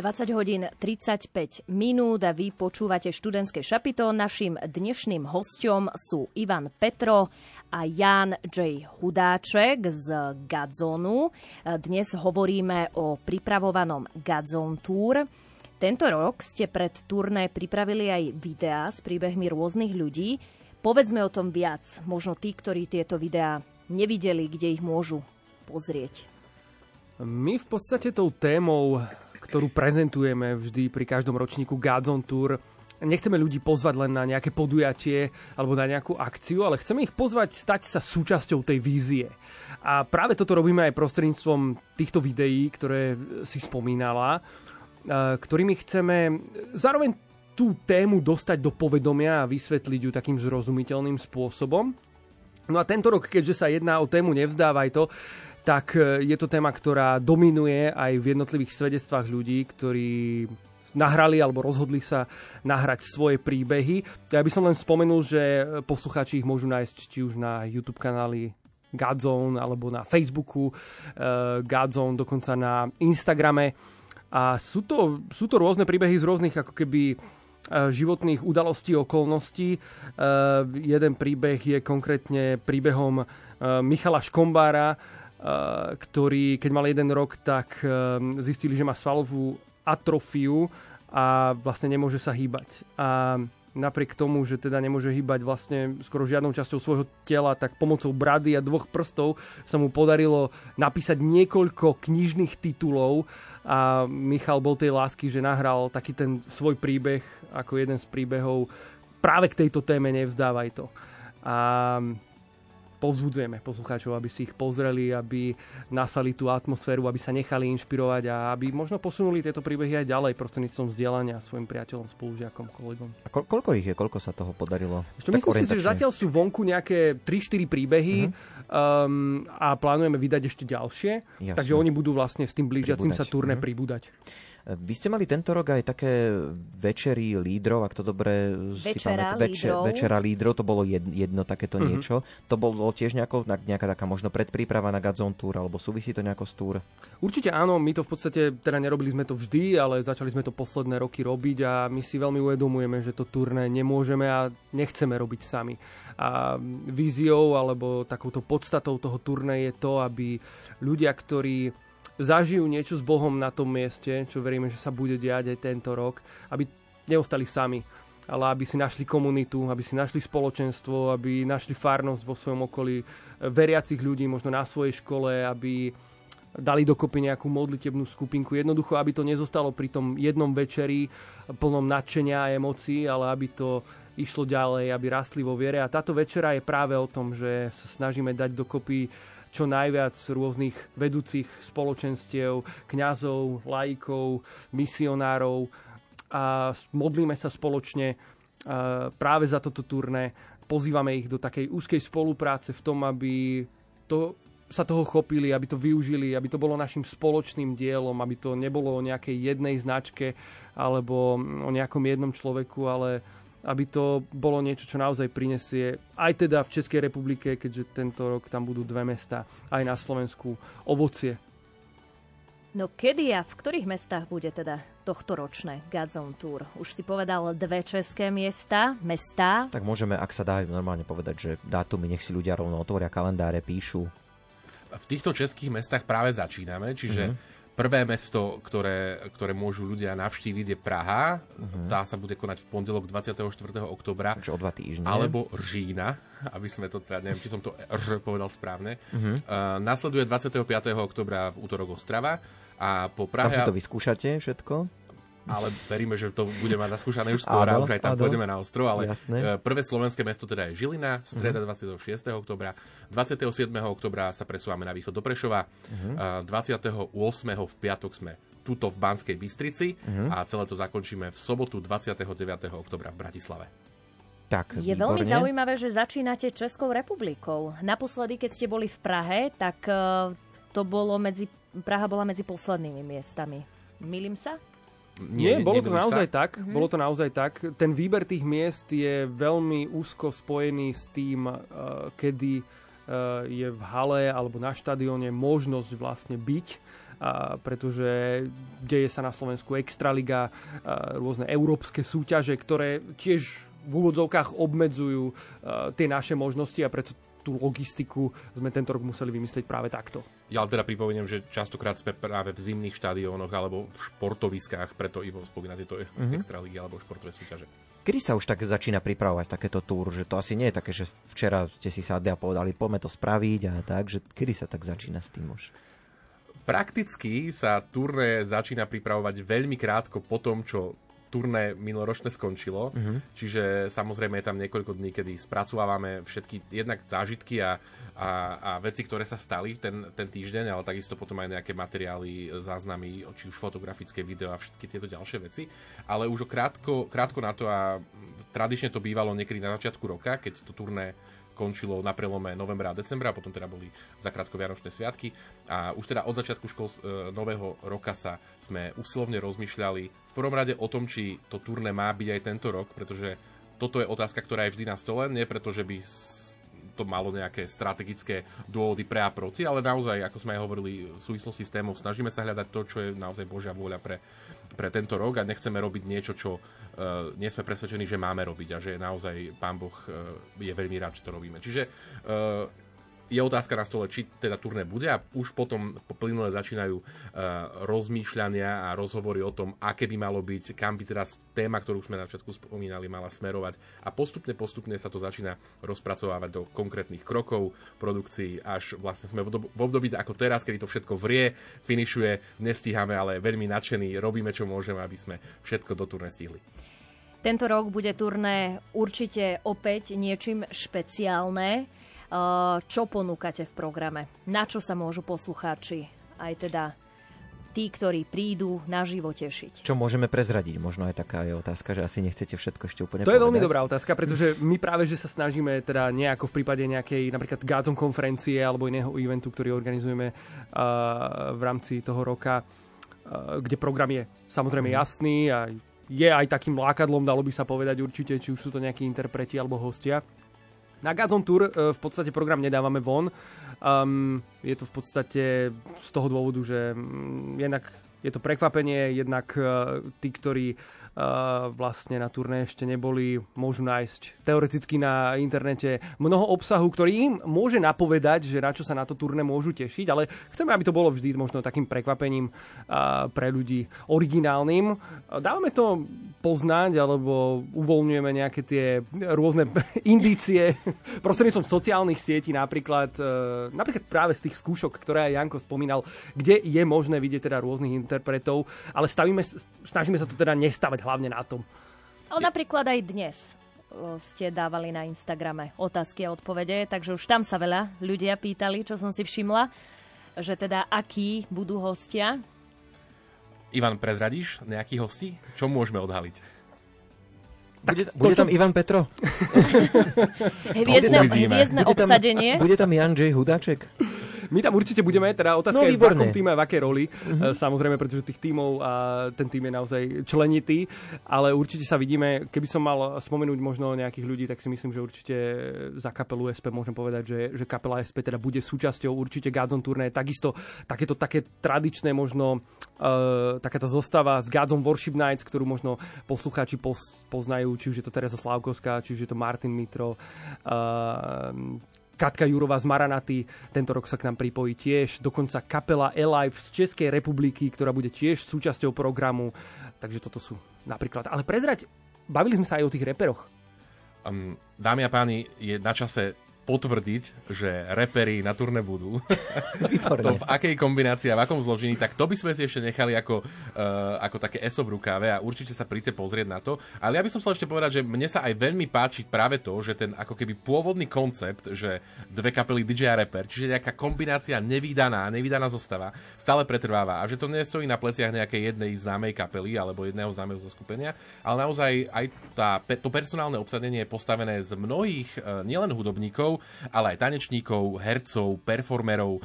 S2: 20 hodín 35 minút a vy počúvate študentské šapito. Našim dnešným hostom sú Ivan Petro a Jan J. Hudáček z Gadzonu. Dnes hovoríme o pripravovanom Gadzon Tour. Tento rok ste pred turné pripravili aj videá s príbehmi rôznych ľudí. Povedzme o tom viac, možno tí, ktorí tieto videá nevideli, kde ich môžu pozrieť.
S7: My v podstate tou témou, ktorú prezentujeme vždy pri každom ročníku Godzone Tour, nechceme ľudí pozvať len na nejaké podujatie alebo na nejakú akciu, ale chceme ich pozvať stať sa súčasťou tej vízie. A práve toto robíme aj prostredníctvom týchto videí, ktoré si spomínala ktorými chceme zároveň tú tému dostať do povedomia a vysvetliť ju takým zrozumiteľným spôsobom. No a tento rok, keďže sa jedná o tému Nevzdávaj to, tak e, je to téma, ktorá dominuje aj v jednotlivých svedectvách ľudí, ktorí nahrali alebo rozhodli sa nahrať svoje príbehy. Ja by som len spomenul, že poslucháči ich môžu nájsť či už na YouTube kanáli Godzone alebo na Facebooku uh, Godzone, dokonca na Instagrame. A sú to, sú to rôzne príbehy z rôznych ako keby e, životných udalostí, okolností. Jeden príbeh je konkrétne príbehom Michala Škombára, ktorý, keď mal jeden rok, tak uh, zistili, že má svalovú atrofiu a vlastne nemôže sa hýbať. A napriek tomu, že teda nemôže hýbať vlastne skoro žiadnou časťou svojho tela, tak pomocou brady a dvoch prstov sa mu podarilo napísať niekoľko knižných titulov a Michal bol tej lásky, že nahral taký ten svoj príbeh ako jeden z príbehov práve k tejto téme Nevzdávaj to. A povzbudzujeme poslucháčov, aby si ich pozreli, aby nasali tú atmosféru, aby sa nechali inšpirovať a aby možno posunuli tieto príbehy aj ďalej prostredníctvom vzdelania svojim priateľom, spolužiakom, kolegom.
S1: A ko- koľko ich je? Koľko sa toho podarilo?
S7: Ešte myslím si, že zatiaľ sú vonku nejaké 3-4 príbehy uh-huh. um, a plánujeme vydať ešte ďalšie, Jasne. takže oni budú vlastne s tým blížiacim sa turné uh-huh. pribúdať.
S1: Vy ste mali tento rok aj také večery lídrov, ak to dobre
S2: večera si pamätám. Veče,
S1: večera lídrov, to bolo jedno, jedno takéto mm-hmm. niečo. To bolo tiež nejako, nejaká taká možno predpríprava na Gazon Tour, alebo súvisí to nejako s Tour?
S7: Určite áno, my to v podstate, teda nerobili sme to vždy, ale začali sme to posledné roky robiť a my si veľmi uvedomujeme, že to turné nemôžeme a nechceme robiť sami. A víziou alebo takouto podstatou toho turné je to, aby ľudia, ktorí zažijú niečo s Bohom na tom mieste, čo veríme, že sa bude diať aj tento rok, aby neostali sami, ale aby si našli komunitu, aby si našli spoločenstvo, aby našli farnosť vo svojom okolí e, veriacich ľudí, možno na svojej škole, aby dali dokopy nejakú modlitebnú skupinku. Jednoducho, aby to nezostalo pri tom jednom večeri plnom nadšenia a emócií, ale aby to išlo ďalej, aby rastli vo viere. A táto večera je práve o tom, že sa snažíme dať dokopy čo najviac rôznych vedúcich spoločenstiev, kňazov, laikov, misionárov a modlíme sa spoločne práve za toto turné. Pozývame ich do takej úzkej spolupráce v tom, aby to sa toho chopili, aby to využili, aby to bolo našim spoločným dielom, aby to nebolo o nejakej jednej značke alebo o nejakom jednom človeku, ale aby to bolo niečo, čo naozaj prinesie aj teda v Českej republike, keďže tento rok tam budú dve mesta, aj na Slovensku ovocie.
S2: No kedy a v ktorých mestách bude teda tohto ročné Godzone Tour? Už si povedal dve české miesta, mestá.
S1: Tak môžeme, ak sa dá normálne povedať, že dátumy nech si ľudia rovno otvoria kalendáre, píšu.
S6: V týchto českých mestách práve začíname, čiže mm-hmm Prvé mesto, ktoré, ktoré môžu ľudia navštíviť, je Praha. Uh-huh. Tá sa bude konať v pondelok 24. oktobra.
S1: Čo o dva týždne.
S6: Alebo Žína, aby sme to teda, neviem, či som to R povedal správne. Uh-huh. Uh, nasleduje 25. oktobra v útorok Ostrava. A po Prahe...
S1: Tam si to vyskúšate všetko?
S6: Ale veríme, že to bude mať naskúšané už skôr a už aj tam áno. pôjdeme na ostrov, ale
S1: Jasné.
S6: E, prvé slovenské mesto teda je Žilina, streda uh-huh. 26. oktobra, 27. oktobra sa presúvame na východ do Prešova, uh-huh. 28. v piatok sme tuto v Banskej Bystrici uh-huh. a celé to zakončíme v sobotu 29. oktobra v Bratislave.
S1: Tak,
S2: je
S1: výborne.
S2: veľmi zaujímavé, že začínate Českou republikou. Naposledy, keď ste boli v Prahe, tak e, to bolo medzi, Praha bola medzi poslednými miestami. Milím sa?
S7: Nie, Nie bolo to naozaj sa? tak. Mm-hmm. Bolo to naozaj tak. Ten výber tých miest je veľmi úzko spojený s tým, uh, kedy uh, je v hale alebo na štadióne možnosť vlastne byť. a, pretože deje sa na Slovensku Extraliga, rôzne európske súťaže, ktoré tiež v úvodzovkách obmedzujú tie naše možnosti a preto tú logistiku sme tento rok museli vymyslieť práve takto.
S6: Ja teda pripomeniem, že častokrát sme práve v zimných štadiónoch alebo v športoviskách, preto Ivo spomína tieto mm-hmm. extraligy alebo športové súťaže.
S1: Kedy sa už tak začína pripravovať takéto túr? Že to asi nie je také, že včera ste si sadli a povedali, poďme to spraviť a tak, že kedy sa tak začína s tým už?
S6: Prakticky sa turné začína pripravovať veľmi krátko po tom, čo turné minuloročné skončilo. Uh-huh. Čiže samozrejme je tam niekoľko dní, kedy spracovávame všetky jednak zážitky a, a, a veci, ktoré sa stali ten, ten týždeň, ale takisto potom aj nejaké materiály, záznamy, či už fotografické video a všetky tieto ďalšie veci. Ale už o krátko, krátko na to a tradične to bývalo niekedy na začiatku roka, keď to turné končilo na prelome novembra a decembra, potom teda boli zakrátko Vianočné sviatky. A už teda od začiatku škol e, nového roka sa sme usilovne rozmýšľali v prvom rade o tom, či to turné má byť aj tento rok, pretože toto je otázka, ktorá je vždy na stole, nie preto, že by to malo nejaké strategické dôvody pre a proti, ale naozaj, ako sme aj hovorili v súvislosti s témou, snažíme sa hľadať to, čo je naozaj Božia vôľa pre, pre tento rok a nechceme robiť niečo, čo uh, nie sme presvedčení, že máme robiť a že naozaj Pán Boh uh, je veľmi rád, že to robíme. Čiže uh, je otázka na stole, či teda turné bude a už potom plynule začínajú uh, rozmýšľania a rozhovory o tom, aké by malo byť, kam by teraz téma, ktorú už sme na začiatku spomínali, mala smerovať a postupne, postupne sa to začína rozpracovávať do konkrétnych krokov produkcií, až vlastne sme v, období ako teraz, kedy to všetko vrie, finišuje, nestíhame, ale veľmi nadšení, robíme čo môžeme, aby sme všetko do turné stihli.
S2: Tento rok bude turné určite opäť niečím špeciálne. Čo ponúkate v programe? Na čo sa môžu poslucháči, aj teda tí, ktorí prídu naživo tešiť.
S1: Čo môžeme prezradiť? Možno aj taká je otázka, že asi nechcete všetko ešte úplne
S7: To
S1: povedať.
S7: je veľmi dobrá otázka, pretože my práve, že sa snažíme teda nejako v prípade nejakej napríklad Gádzom konferencie alebo iného eventu, ktorý organizujeme uh, v rámci toho roka, uh, kde program je samozrejme mm. jasný a je aj takým lákadlom, dalo by sa povedať určite, či už sú to nejakí interpreti alebo hostia. Na Gazon Tour e, v podstate program nedávame von. Um, je to v podstate z toho dôvodu, že mm, jednak je to prekvapenie, jednak uh, tí, ktorí vlastne na turné ešte neboli, môžu nájsť teoreticky na internete mnoho obsahu, ktorý im môže napovedať, že na čo sa na to turné môžu tešiť, ale chceme, aby to bolo vždy možno takým prekvapením pre ľudí originálnym. Dávame to poznať, alebo uvoľňujeme nejaké tie rôzne indície prostredníctvom sociálnych sietí, napríklad, e, napríklad práve z tých skúšok, ktoré aj Janko spomínal, kde je možné vidieť teda rôznych interpretov, ale stavíme, snažíme sa to teda nestavať hlavne na tom.
S2: Ale napríklad aj dnes ste dávali na Instagrame otázky a odpovede, takže už tam sa veľa ľudia pýtali, čo som si všimla, že teda akí budú hostia.
S6: Ivan, prezradíš nejakých hostí? Čo môžeme odhaliť?
S1: Bude, bude tam Ivan Petro?
S2: hviezdne, hviezdne obsadenie.
S1: Bude tam Jan J. Hudáček?
S7: My tam určite budeme, teda otázka no, je v akom týme a v akej roli. Uh-huh. Samozrejme, pretože tých tímov a ten tým je naozaj členitý, ale určite sa vidíme, keby som mal spomenúť možno nejakých ľudí, tak si myslím, že určite za kapelu SP môžem povedať, že, že kapela SP teda bude súčasťou určite Godzone turné. Takisto takéto také tradičné možno uh, takáto zostava z Godzone Worship Nights, ktorú možno poslucháči pos, poznajú, či už je to Teresa Slavkovská, či už je to Martin Mitro, uh, Katka Jurová z Maranaty tento rok sa k nám pripojí tiež, dokonca kapela Alive z Českej republiky, ktorá bude tiež súčasťou programu. Takže toto sú napríklad. Ale prezrať, bavili sme sa aj o tých reperoch.
S6: Um, dámy a páni, je na čase potvrdiť, že repery na turné budú. to v akej kombinácii a v akom zložení, tak to by sme si ešte nechali ako, uh, ako také ESO v rukáve a určite sa príďte pozrieť na to. Ale ja by som chcel ešte povedať, že mne sa aj veľmi páči práve to, že ten ako keby pôvodný koncept, že dve kapely DJ a rapper, čiže nejaká kombinácia nevýdaná, nevýdaná zostava, stále pretrváva a že to nestojí na pleciach nejakej jednej známej kapely alebo jedného známeho zoskupenia, ale naozaj aj tá, to personálne obsadenie je postavené z mnohých uh, nielen hudobníkov, umelcov, ale aj tanečníkov, hercov, performerov, e,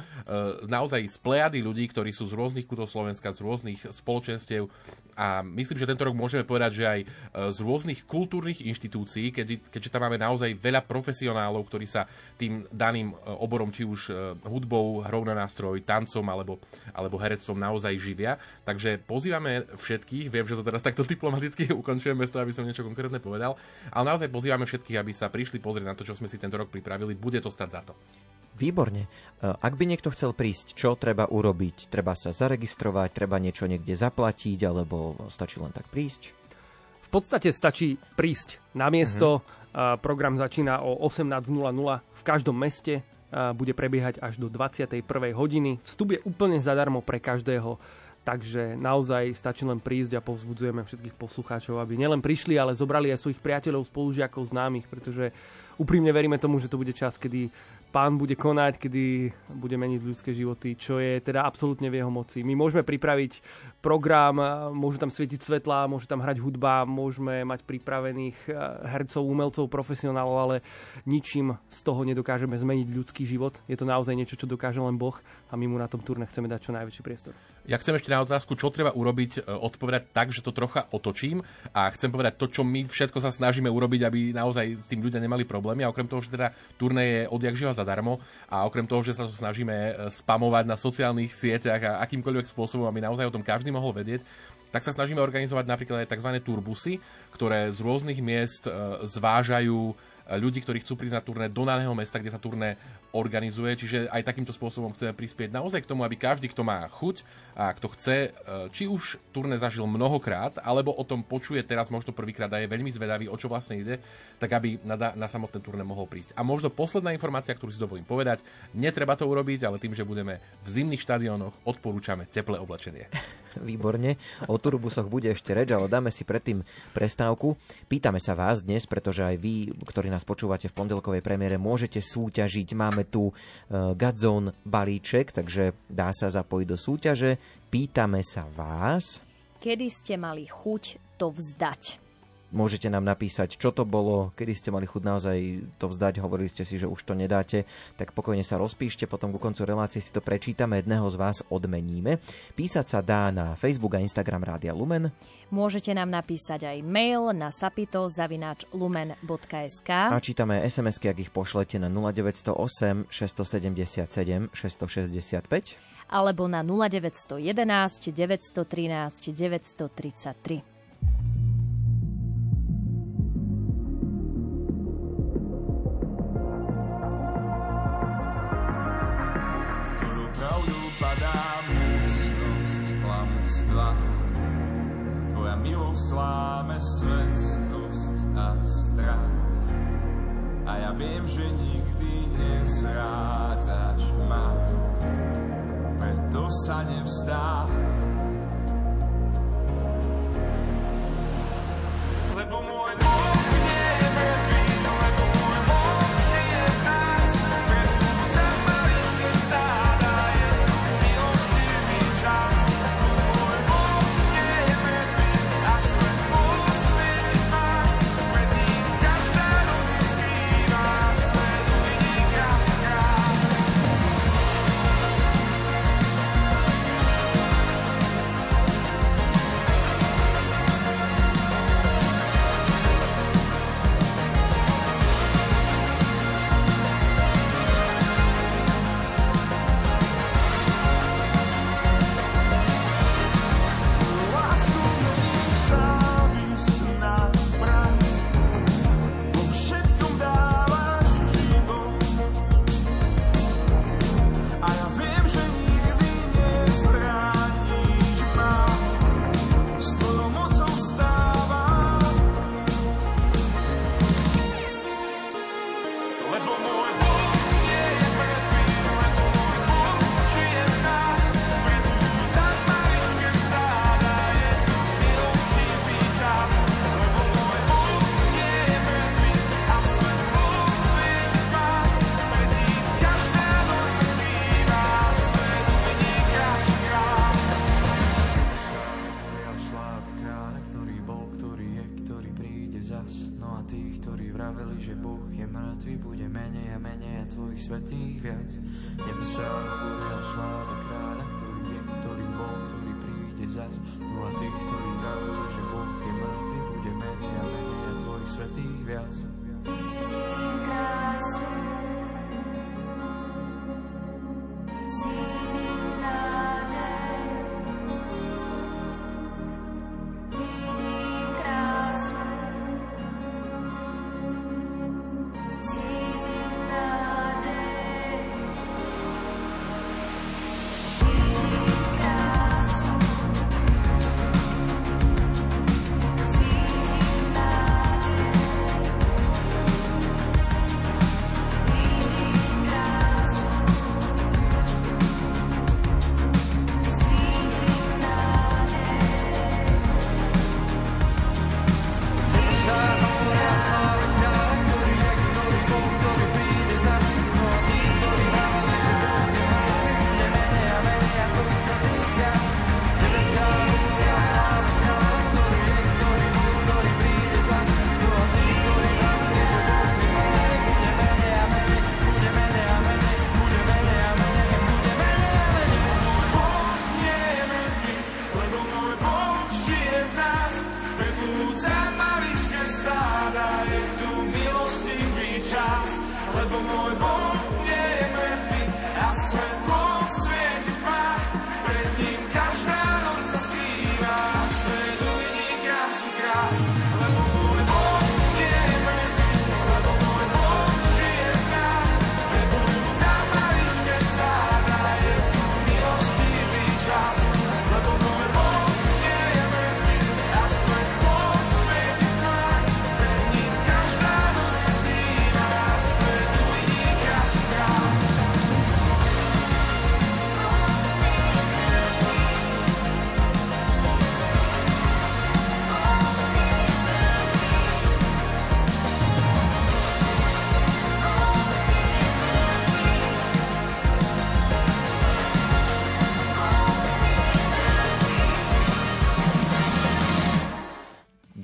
S6: naozaj z plejady ľudí, ktorí sú z rôznych kútov Slovenska, z rôznych spoločenstiev a myslím, že tento rok môžeme povedať, že aj e, z rôznych kultúrnych inštitúcií, keďže, tam máme naozaj veľa profesionálov, ktorí sa tým daným e, oborom, či už hudbou, hrou na nástroj, tancom alebo, alebo herectvom naozaj živia. Takže pozývame všetkých, viem, že to teraz takto diplomaticky ukončujem, bez toho, aby som niečo konkrétne povedal, ale naozaj pozývame všetkých, aby sa prišli pozrieť na to, čo sme si tento rok pripravili. Bude to stať za to.
S1: Výborne. Ak by niekto chcel prísť, čo treba urobiť? Treba sa zaregistrovať, treba niečo niekde zaplatiť, alebo stačí len tak prísť?
S7: V podstate stačí prísť na miesto. Mm-hmm. Program začína o 18.00 v každom meste. Bude prebiehať až do 21. hodiny. Vstup je úplne zadarmo pre každého. Takže naozaj stačí len prísť a povzbudzujeme všetkých poslucháčov, aby nielen prišli, ale zobrali aj svojich priateľov, spolužiakov, známych, pretože úprimne veríme tomu, že to bude čas, kedy pán bude konať, kedy bude meniť ľudské životy, čo je teda absolútne v jeho moci. My môžeme pripraviť program, môžu tam svietiť svetlá, môže tam hrať hudba, môžeme mať pripravených eh, hercov, umelcov, profesionálov, ale ničím z toho nedokážeme zmeniť ľudský život. Je to naozaj niečo, čo dokáže len Boh a my mu na tom turne chceme dať čo najväčší priestor.
S6: Ja chcem ešte na otázku, čo treba urobiť, eh, odpovedať tak, že to trocha otočím a chcem povedať to, čo my všetko sa snažíme urobiť, aby naozaj s tým ľudia nemali problémy a okrem toho, že teda turné je odjak živa zadarmo a okrem toho, že sa to snažíme e, spamovať na sociálnych sieťach a akýmkoľvek spôsobom, aby naozaj o tom každý mohol vedieť, tak sa snažíme organizovať napríklad aj tzv. turbusy, ktoré z rôznych miest e, zvážajú ľudí, ktorí chcú prísť na turné do daného mesta, kde sa turné organizuje. Čiže aj takýmto spôsobom chceme prispieť naozaj k tomu, aby každý, kto má chuť a kto chce, e, či už turné zažil mnohokrát, alebo o tom počuje teraz možno prvýkrát a je veľmi zvedavý, o čo vlastne ide, tak aby na, na samotné turné mohol prísť. A možno posledná informácia, ktorú si dovolím povedať, netreba to urobiť, ale tým, že budeme v zimných štadiónoch, odporúčame teplé oblečenie.
S1: Výborne. O turbusoch bude ešte reč, ale dáme si predtým prestávku. Pýtame sa vás dnes, pretože aj vy, ktorí nás počúvate v pondelkovej premiére, môžete súťažiť. Máme tu uh, Godzone balíček, takže dá sa zapojiť do súťaže. Pýtame sa vás.
S2: Kedy ste mali chuť to vzdať?
S1: Môžete nám napísať, čo to bolo, kedy ste mali chuť naozaj to vzdať, hovorili ste si, že už to nedáte, tak pokojne sa rozpíšte, potom ku koncu relácie si to prečítame, jedného z vás odmeníme. Písať sa dá na Facebook a Instagram Rádia Lumen.
S2: Môžete nám napísať aj mail na sapito.lumen.sk
S1: A čítame SMS-ky, ak ich pošlete na 0908 677 665
S2: alebo na 0911 913 933.
S9: Tvoja milosť láme svetskosť a strach. A ja viem, že nikdy nezrádzaš ma, preto sa nevzdá.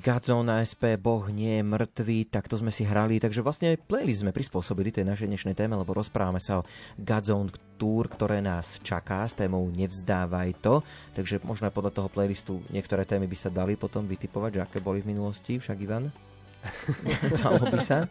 S1: Godzone SP, Boh nie je mŕtvý, tak to sme si hrali, takže vlastne playlist sme prispôsobili tej našej dnešnej téme, lebo rozprávame sa o Godzone Tour, ktoré nás čaká s témou Nevzdávaj to, takže možno aj podľa toho playlistu niektoré témy by sa dali potom vytipovať, že aké boli v minulosti, však Ivan? Dalo by sa?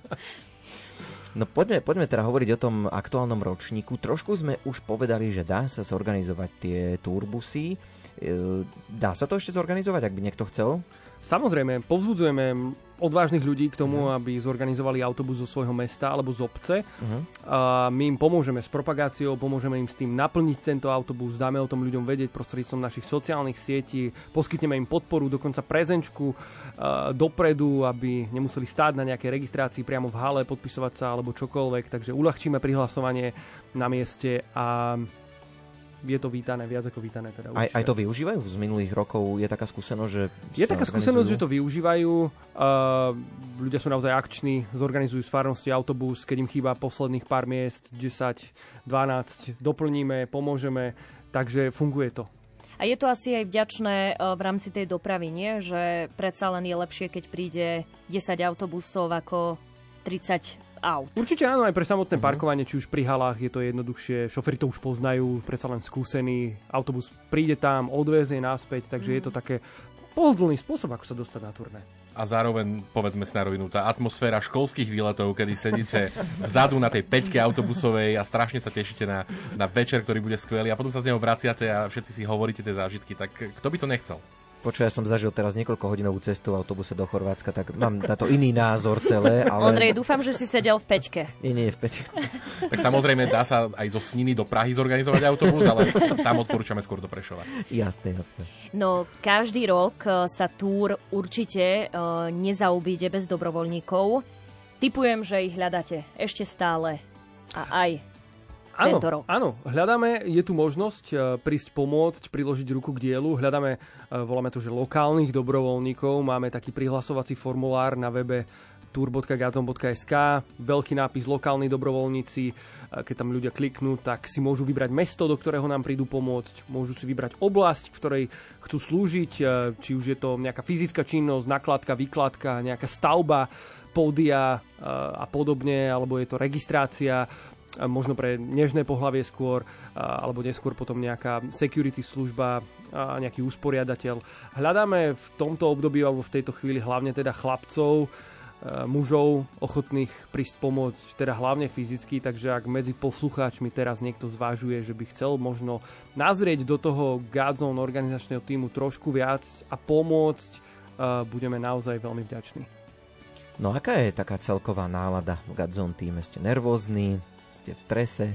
S1: No poďme, poďme teda hovoriť o tom aktuálnom ročníku. Trošku sme už povedali, že dá sa zorganizovať tie turbusy. E, Dá sa to ešte zorganizovať, ak by niekto chcel?
S7: Samozrejme, povzbudzujeme odvážnych ľudí k tomu, aby zorganizovali autobus zo svojho mesta alebo z obce.
S1: Uh-huh.
S7: A my im pomôžeme s propagáciou, pomôžeme im s tým naplniť tento autobus, dáme o tom ľuďom vedieť prostredníctvom našich sociálnych sietí, poskytneme im podporu, dokonca prezenčku a, dopredu, aby nemuseli stáť na nejakej registrácii priamo v hale, podpisovať sa alebo čokoľvek, takže uľahčíme prihlasovanie na mieste a je to vítané, viac ako vítané. Teda
S1: Aj, aj to využívajú z minulých rokov? Je taká skúsenosť, že...
S7: Je taká skúsenosť, že to využívajú. Uh, ľudia sú naozaj akční, zorganizujú z farnosti autobus, keď im chýba posledných pár miest, 10, 12, doplníme, pomôžeme, takže funguje to.
S2: A je to asi aj vďačné e, v rámci tej dopravy, nie? Že predsa len je lepšie, keď príde 10 autobusov ako 30 aut.
S7: Určite áno, aj pre samotné parkovanie, či už pri halách je to jednoduchšie, šoféri to už poznajú, predsa len skúsený, autobus príde tam, odvezie naspäť, takže je to také pohodlný spôsob, ako sa dostať na turné.
S6: A zároveň, povedzme si na rovinu, tá atmosféra školských výletov, kedy sedíte vzadu na tej peťke autobusovej a strašne sa tešíte na, na večer, ktorý bude skvelý a potom sa z neho vraciate a všetci si hovoríte tie zážitky, tak kto by to nechcel?
S1: Počuj, ja som zažil teraz niekoľko hodinovú cestu v autobuse do Chorvátska, tak mám na to iný názor celé, ale...
S2: Ondrej, dúfam, že si sedel v peťke.
S1: Nie, nie, v peťke.
S6: Tak samozrejme dá sa aj zo Sniny do Prahy zorganizovať autobus, ale tam odporúčame skôr do Prešova.
S1: Jasné, jasné.
S2: No, každý rok e, sa túr určite e, nezaobíde bez dobrovoľníkov. Typujem, že ich hľadáte ešte stále. A aj
S7: Áno,
S2: tento rok.
S7: áno, hľadáme, je tu možnosť e, prísť pomôcť, priložiť ruku k dielu. Hľadáme, e, voláme to, že lokálnych dobrovoľníkov. Máme taký prihlasovací formulár na webe tour.gazon.sk, veľký nápis lokálni dobrovoľníci. E, Keď tam ľudia kliknú, tak si môžu vybrať mesto, do ktorého nám prídu pomôcť. Môžu si vybrať oblasť, v ktorej chcú slúžiť, či už je to nejaká fyzická činnosť, nakladka, výkladka, nejaká stavba, pódia a podobne, alebo je to registrácia možno pre nežné pohlavie skôr, alebo neskôr potom nejaká security služba, nejaký usporiadateľ. Hľadáme v tomto období alebo v tejto chvíli hlavne teda chlapcov, E, mužov ochotných prísť pomôcť, teda hlavne fyzicky, takže ak medzi poslucháčmi teraz niekto zvážuje, že by chcel možno nazrieť do toho Godzone organizačného týmu trošku viac a pomôcť, e, budeme naozaj veľmi vďační.
S1: No aká je taká celková nálada v Godzone týme? Ste nervózni? Ste v strese?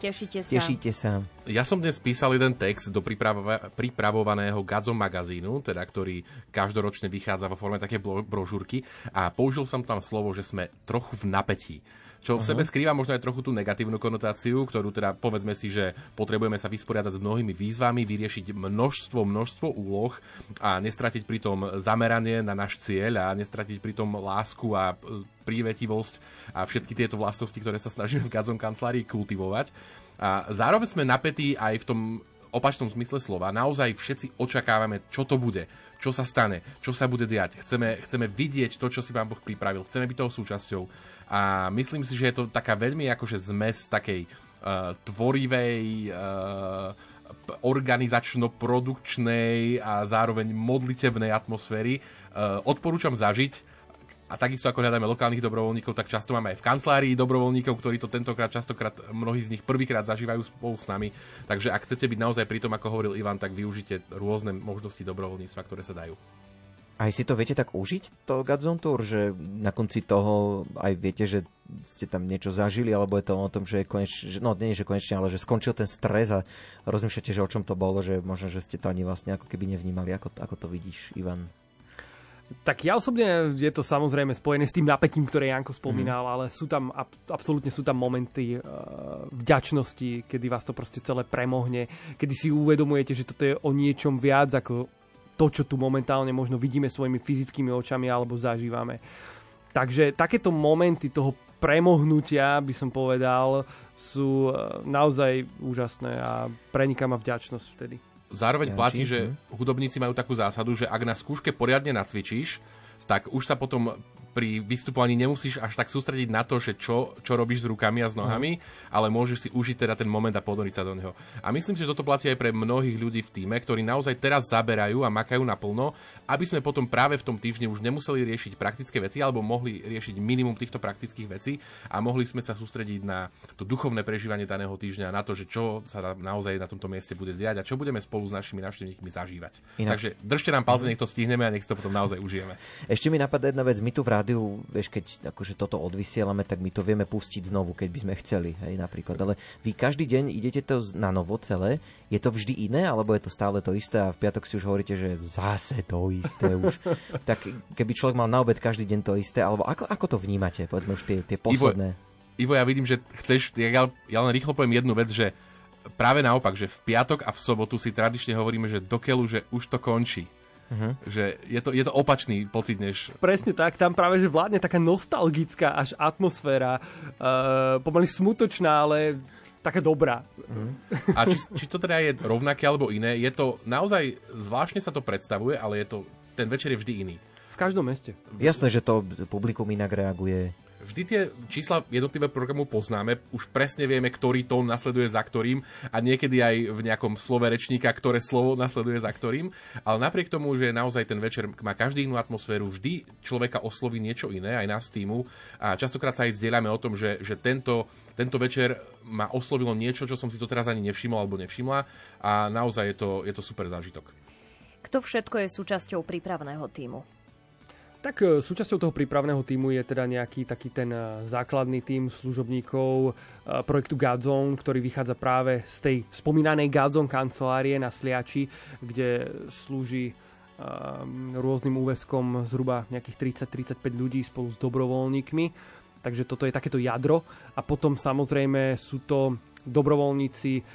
S2: Tešíte sa.
S1: Tešíte sa.
S6: Ja som dnes písal jeden text do pripravova- pripravovaného Gazom magazínu, teda, ktorý každoročne vychádza vo forme také brožúrky a použil som tam slovo, že sme trochu v napätí čo v sebe skrýva možno aj trochu tú negatívnu konotáciu, ktorú teda povedzme si, že potrebujeme sa vysporiadať s mnohými výzvami, vyriešiť množstvo, množstvo úloh a nestratiť pritom zameranie na náš cieľ a nestratiť pritom lásku a e, prívetivosť a všetky tieto vlastnosti, ktoré sa snažíme v Gazom kancelárii kultivovať. A zároveň sme napätí aj v tom opačnom zmysle slova. Naozaj všetci očakávame, čo to bude, čo sa stane, čo sa bude diať. Chceme, chceme vidieť to, čo si vám Boh pripravil. Chceme byť toho súčasťou. A myslím si, že je to taká veľmi akože zmes takej uh, tvorivej, uh, organizačno-produkčnej a zároveň modlitebnej atmosféry. Uh, odporúčam zažiť a takisto ako hľadáme lokálnych dobrovoľníkov, tak často máme aj v kancelárii dobrovoľníkov, ktorí to tentokrát častokrát mnohí z nich prvýkrát zažívajú spolu s nami. Takže ak chcete byť naozaj pri tom, ako hovoril Ivan, tak využite rôzne možnosti dobrovoľníctva, ktoré sa dajú.
S1: Aj si to viete tak užiť, to Godzone Tour, že na konci toho aj viete, že ste tam niečo zažili, alebo je to o tom, že, koneč, že no nie, že konečne, ale že skončil ten stres a rozmýšľate, že o čom to bolo, že možno, že ste to ani vlastne ako keby nevnímali. Ako, ako to vidíš, Ivan?
S7: Tak ja osobne je to samozrejme spojené s tým napätím, ktoré Janko spomínal, mm. ale sú tam, ab, absolútne sú tam momenty uh, vďačnosti, kedy vás to proste celé premohne, kedy si uvedomujete, že toto je o niečom viac ako to, čo tu momentálne možno vidíme svojimi fyzickými očami alebo zažívame. Takže takéto momenty toho premohnutia, by som povedal, sú e, naozaj úžasné a preniká ma vďačnosť vtedy.
S6: Zároveň platí, že hudobníci majú takú zásadu, že ak na skúške poriadne nacvičíš, tak už sa potom pri vystupovaní nemusíš až tak sústrediť na to, že čo, čo robíš s rukami a s nohami, uh-huh. ale môžeš si užiť teda ten moment a podoriť sa do neho. A myslím si, že toto platí aj pre mnohých ľudí v týme, ktorí naozaj teraz zaberajú a makajú naplno, aby sme potom práve v tom týždni už nemuseli riešiť praktické veci alebo mohli riešiť minimum týchto praktických vecí a mohli sme sa sústrediť na to duchovné prežívanie daného týždňa, na to, že čo sa naozaj na tomto mieste bude diať a čo budeme spolu s našimi návštevníkmi zažívať. Inak. Takže držte nám palce, nech to stihneme a nech to potom naozaj užijeme.
S1: Ešte mi napadá jedna vec, my tu v rádiu rádiu, vieš, keď akože toto odvysielame, tak my to vieme pustiť znovu, keď by sme chceli, hej, napríklad. Ale vy každý deň idete to na novo celé, je to vždy iné, alebo je to stále to isté a v piatok si už hovoríte, že zase to isté už. tak keby človek mal na obed každý deň to isté, alebo ako, ako to vnímate, povedzme už tie, tie posledné?
S6: Ivo, Ivo, ja vidím, že chceš, ja, ja len rýchlo poviem jednu vec, že práve naopak, že v piatok a v sobotu si tradične hovoríme, že dokeľu, že už to končí. Uh-huh. Že je to, je to opačný pocit, než...
S7: Presne tak, tam práve, že vládne taká nostalgická až atmosféra, uh, pomaly smutočná, ale taká dobrá.
S6: Uh-huh. A či, či to teda je rovnaké alebo iné, je to naozaj, zvláštne sa to predstavuje, ale je to, ten večer je vždy iný.
S7: V každom meste.
S1: Jasné, že to publikum inak reaguje
S6: vždy tie čísla jednotlivé programu poznáme, už presne vieme, ktorý tón nasleduje za ktorým a niekedy aj v nejakom slove rečníka, ktoré slovo nasleduje za ktorým, ale napriek tomu, že naozaj ten večer má každý inú atmosféru, vždy človeka osloví niečo iné, aj nás týmu a častokrát sa aj zdieľame o tom, že, že tento, tento večer ma oslovilo niečo, čo som si doteraz ani nevšimol alebo nevšimla a naozaj je to, je to super zážitok.
S2: Kto všetko je súčasťou prípravného týmu?
S7: Tak e, súčasťou toho prípravného týmu je teda nejaký taký ten e, základný tým služobníkov e, projektu Godzone, ktorý vychádza práve z tej spomínanej Godzone kancelárie na Sliači, kde slúži rôznym úveskom zhruba nejakých 30-35 ľudí spolu s dobrovoľníkmi. Takže toto je takéto jadro. A potom samozrejme sú to dobrovoľníci,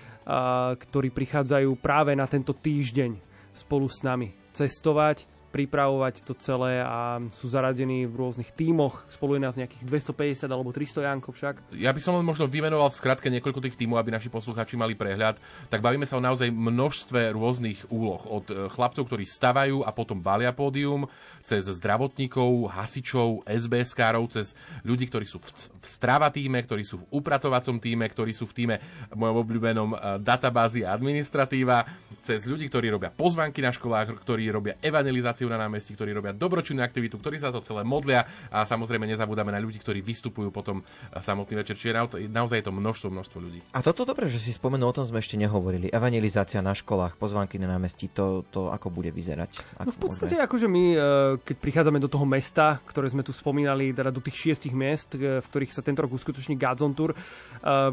S7: ktorí prichádzajú práve na tento týždeň spolu s nami cestovať, pripravovať to celé a sú zaradení v rôznych tímoch. Spolu je nás nejakých 250 alebo 300 Jankov však.
S6: Ja by som len možno vymenoval v skratke niekoľko tých tímov, aby naši poslucháči mali prehľad. Tak bavíme sa o naozaj množstve rôznych úloh. Od e, chlapcov, ktorí stavajú a potom balia pódium, cez zdravotníkov, hasičov, SBS-károv, cez ľudí, ktorí sú v, v strava týme, ktorí sú v upratovacom týme, ktorí sú v týme v mojom obľúbenom e, databázi a administratíva, cez ľudí, ktorí robia pozvanky na školách, ktorí robia evangelizáciu na námestí, ktorí robia dobročinnú aktivitu, ktorí sa to celé modlia a samozrejme nezabúdame na ľudí, ktorí vystupujú potom samotný večer. Čiže naozaj je to množstvo, množstvo ľudí.
S1: A toto dobre, že si spomenul, o tom sme ešte nehovorili. Evangelizácia na školách, pozvánky na námestí, to, to ako bude vyzerať? Ako
S7: No v podstate akože my, e, keď prichádzame do toho mesta, ktoré sme tu spomínali, teda do tých šiestich miest, e, v ktorých sa tento rok uskutoční Godzone Tour, e,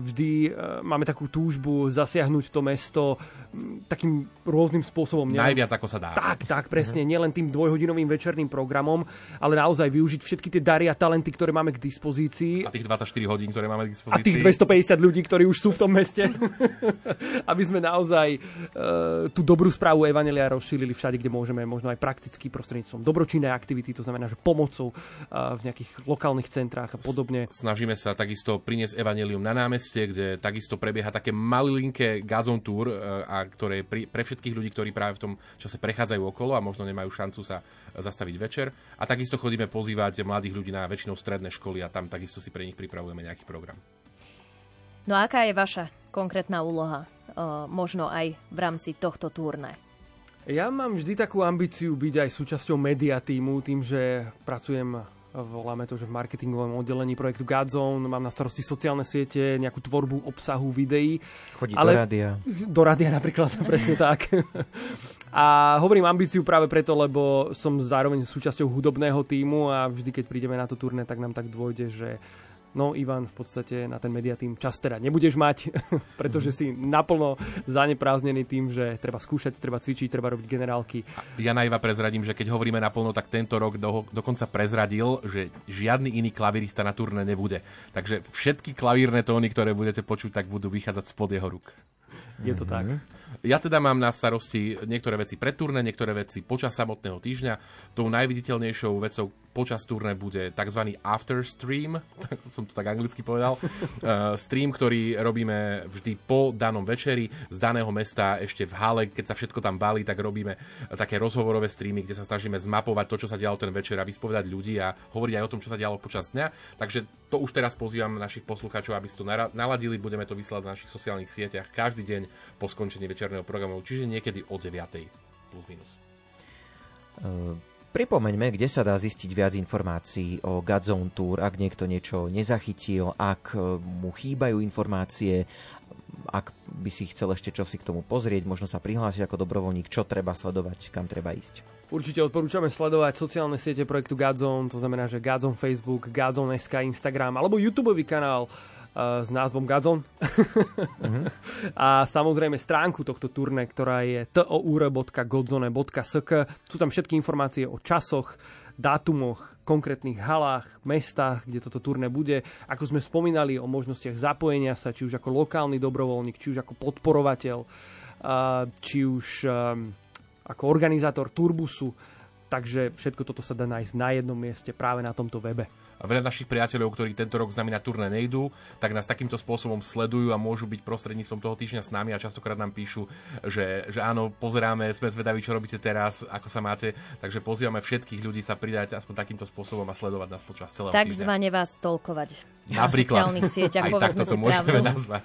S7: vždy máme takú túžbu zasiahnuť to mesto takým rôznym spôsobom.
S6: Najviac ako sa dá.
S7: Tak, tak, presne. Nielen tým dvojhodinovým večerným programom, ale naozaj využiť všetky tie dary a talenty, ktoré máme k dispozícii.
S6: A tých 24 hodín, ktoré máme k
S7: A
S6: dispozícii.
S7: tých 250 ľudí, ktorí už sú v tom meste. aby sme naozaj e, tú dobrú správu Evanelia rozšírili všade, kde môžeme, možno aj prakticky prostredníctvom dobročinnej aktivity, to znamená, že pomocou e, v nejakých lokálnych centrách a podobne.
S6: Snažíme sa takisto priniesť evanelium na námestie, kde takisto prebieha také malilinké Gazon Tour, e, a ktoré pri, pre všetkých ľudí, ktorí práve v tom čase prechádzajú okolo a možno nemajú šancu sa zastaviť večer. A takisto chodíme pozývať mladých ľudí na väčšinou stredné školy a tam takisto si pre nich pripravujeme nejaký program.
S2: No a aká je vaša konkrétna úloha, uh, možno aj v rámci tohto turné?
S7: Ja mám vždy takú ambíciu byť aj súčasťou media týmu, tým, že pracujem voláme to, že v marketingovom oddelení projektu Godzone, mám na starosti sociálne siete, nejakú tvorbu obsahu videí.
S1: Chodí do rádia.
S7: Do rádia napríklad, presne tak. A hovorím ambíciu práve preto, lebo som zároveň súčasťou hudobného týmu a vždy, keď prídeme na to turné, tak nám tak dôjde, že No Ivan, v podstate na ten mediatým čas teda nebudeš mať, pretože si naplno zanepráznený tým, že treba skúšať, treba cvičiť, treba robiť generálky.
S6: Ja na Iva prezradím, že keď hovoríme naplno, tak tento rok do, dokonca prezradil, že žiadny iný klavirista na turné nebude. Takže všetky klavírne tóny, ktoré budete počuť, tak budú vychádzať spod jeho ruk.
S7: Je to tak.
S6: Ja teda mám na starosti niektoré veci pred turné, niektoré veci počas samotného týždňa. Tou najviditeľnejšou vecou počas turné bude tzv. after stream, som to tak anglicky povedal, uh, stream, ktorý robíme vždy po danom večeri z daného mesta ešte v hale, keď sa všetko tam balí, tak robíme také rozhovorové streamy, kde sa snažíme zmapovať to, čo sa dialo ten večer a vyspovedať ľudí a hovoriť aj o tom, čo sa dialo počas dňa. Takže to už teraz pozývam našich poslucháčov, aby si to naladili, budeme to vysielať na našich sociálnych sieťach každý deň po skončení večerného programu, čiže niekedy o 9. plus minus.
S1: Uh, pripomeňme, kde sa dá zistiť viac informácií o Godzone Tour, ak niekto niečo nezachytil, ak uh, mu chýbajú informácie, ak by si chcel ešte čo si k tomu pozrieť, možno sa prihlásiť ako dobrovoľník, čo treba sledovať, kam treba ísť.
S7: Určite odporúčame sledovať sociálne siete projektu Godzone, to znamená, že Godzone Facebook, Godzone SK Instagram alebo YouTube kanál uh, s názvom Godzone.
S1: Mhm.
S7: a samozrejme stránku tohto turné, ktorá je tour.godzone.sk. Sú tam všetky informácie o časoch, dátumoch, konkrétnych halách, mestách, kde toto turné bude. Ako sme spomínali o možnostiach zapojenia sa, či už ako lokálny dobrovoľník, či už ako podporovateľ, či už um, ako organizátor turbusu. Takže všetko toto sa dá nájsť na jednom mieste práve na tomto webe.
S6: Veľa našich priateľov, ktorí tento rok s nami na turné nejdú, tak nás takýmto spôsobom sledujú a môžu byť prostredníctvom toho týždňa s nami a častokrát nám píšu, že, že áno, pozeráme, sme zvedaví, čo robíte teraz, ako sa máte, takže pozývame všetkých ľudí sa pridať aspoň takýmto spôsobom a sledovať nás počas celého.
S2: Takzvane vás tolkovať na
S6: Napríklad.
S2: sociálnych sieťach,
S6: Aj takto to môžeme
S2: pravdu.
S6: nazvať.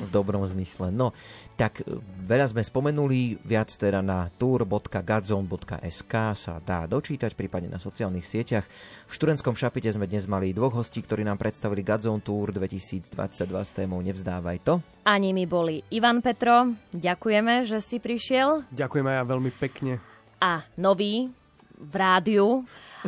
S1: V dobrom zmysle. No, tak e, veľa sme spomenuli, viac teda na tour.gadzone.sk sa dá dočítať, prípadne na sociálnych sieťach. V Šturenskom šapite sme dnes mali dvoch hostí, ktorí nám predstavili Gadzone Tour 2022 s témou Nevzdávaj to.
S2: A nimi boli Ivan Petro, ďakujeme, že si prišiel.
S7: Ďakujem aj ja veľmi pekne.
S2: A nový v rádiu,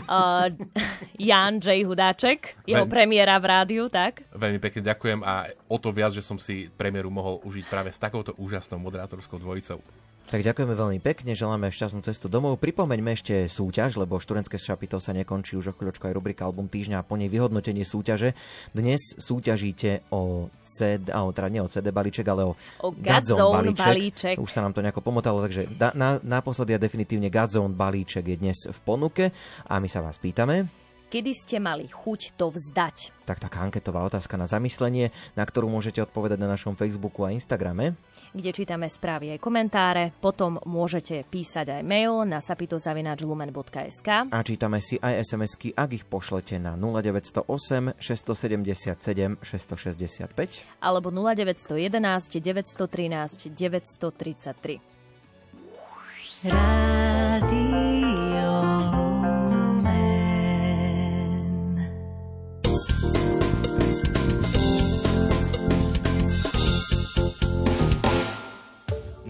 S2: uh, Jan J. Hudáček, jeho
S6: Veľmi-
S2: premiéra v rádiu, tak?
S6: Veľmi pekne ďakujem a o to viac, že som si premiéru mohol užiť práve s takouto úžasnou moderátorskou dvojicou.
S1: Tak ďakujeme veľmi pekne, želáme šťastnú cestu domov. Pripomeňme ešte súťaž, lebo študentské šapito sa nekončí už o chvíľočku aj rubrika Album týždňa a po nej vyhodnotenie súťaže. Dnes súťažíte o CD, o, teda nie o CD balíček, ale o,
S2: O Godzone balíček.
S1: Už sa nám to nejako pomotalo, takže da, na, naposledy a definitívne Godzone balíček je dnes v ponuke a my sa vás pýtame,
S2: Kedy ste mali chuť to vzdať?
S1: tak taká anketová otázka na zamyslenie, na ktorú môžete odpovedať na našom Facebooku a Instagrame.
S2: Kde čítame správy aj komentáre. Potom môžete písať aj mail na sapitozavinačlumen.sk
S1: A čítame si aj SMS-ky, ak ich pošlete na 0908 677 665.
S2: alebo 0911 913 933.
S10: Rádio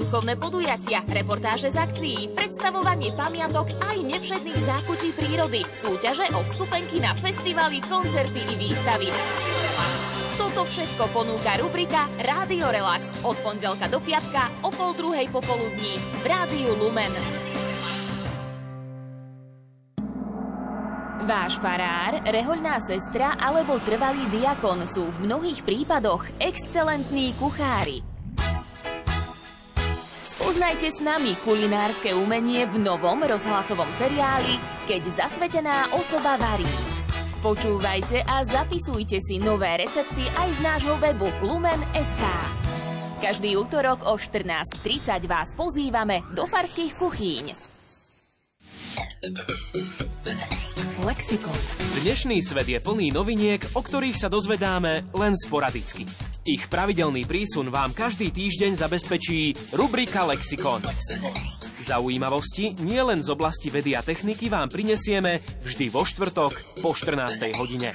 S11: Duchovné podujatia, reportáže z akcií, predstavovanie pamiatok aj nevšetných zákutí prírody, súťaže o vstupenky na festivaly, koncerty i výstavy. Toto všetko ponúka rubrika Rádio Relax od pondelka do piatka o pol druhej popoludní v Rádiu Lumen. Váš farár, rehoľná sestra alebo trvalý diakon sú v mnohých prípadoch excelentní kuchári. Spoznajte s nami kulinárske umenie v novom rozhlasovom seriáli Keď zasvetená osoba varí. Počúvajte a zapisujte si nové recepty aj z nášho webu Lumen.sk. Každý útorok o 14.30 vás pozývame do farských kuchýň.
S3: Lexikon. Dnešný svet je plný noviniek, o ktorých sa dozvedáme len sporadicky. Ich pravidelný prísun vám každý týždeň zabezpečí rubrika Lexikon. Zaujímavosti nie len z oblasti vedy a techniky vám prinesieme vždy vo štvrtok po 14. hodine.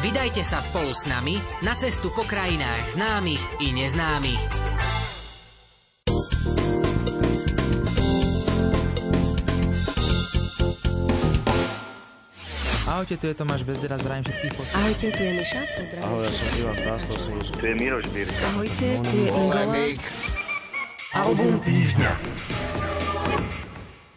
S12: Vydajte sa spolu s nami na cestu po krajinách známych i neznámych.
S13: Ahojte, tu je Tomáš Bezdera, zdravím všetkých poslucháčov.
S14: Ahojte, tu je Miša, pozdravím.
S15: Ahoj, ja som Ivan Stáslo Solus. Tu je Miroš Birka.
S14: Ahojte, tu je Ingola.
S1: Album týždňa.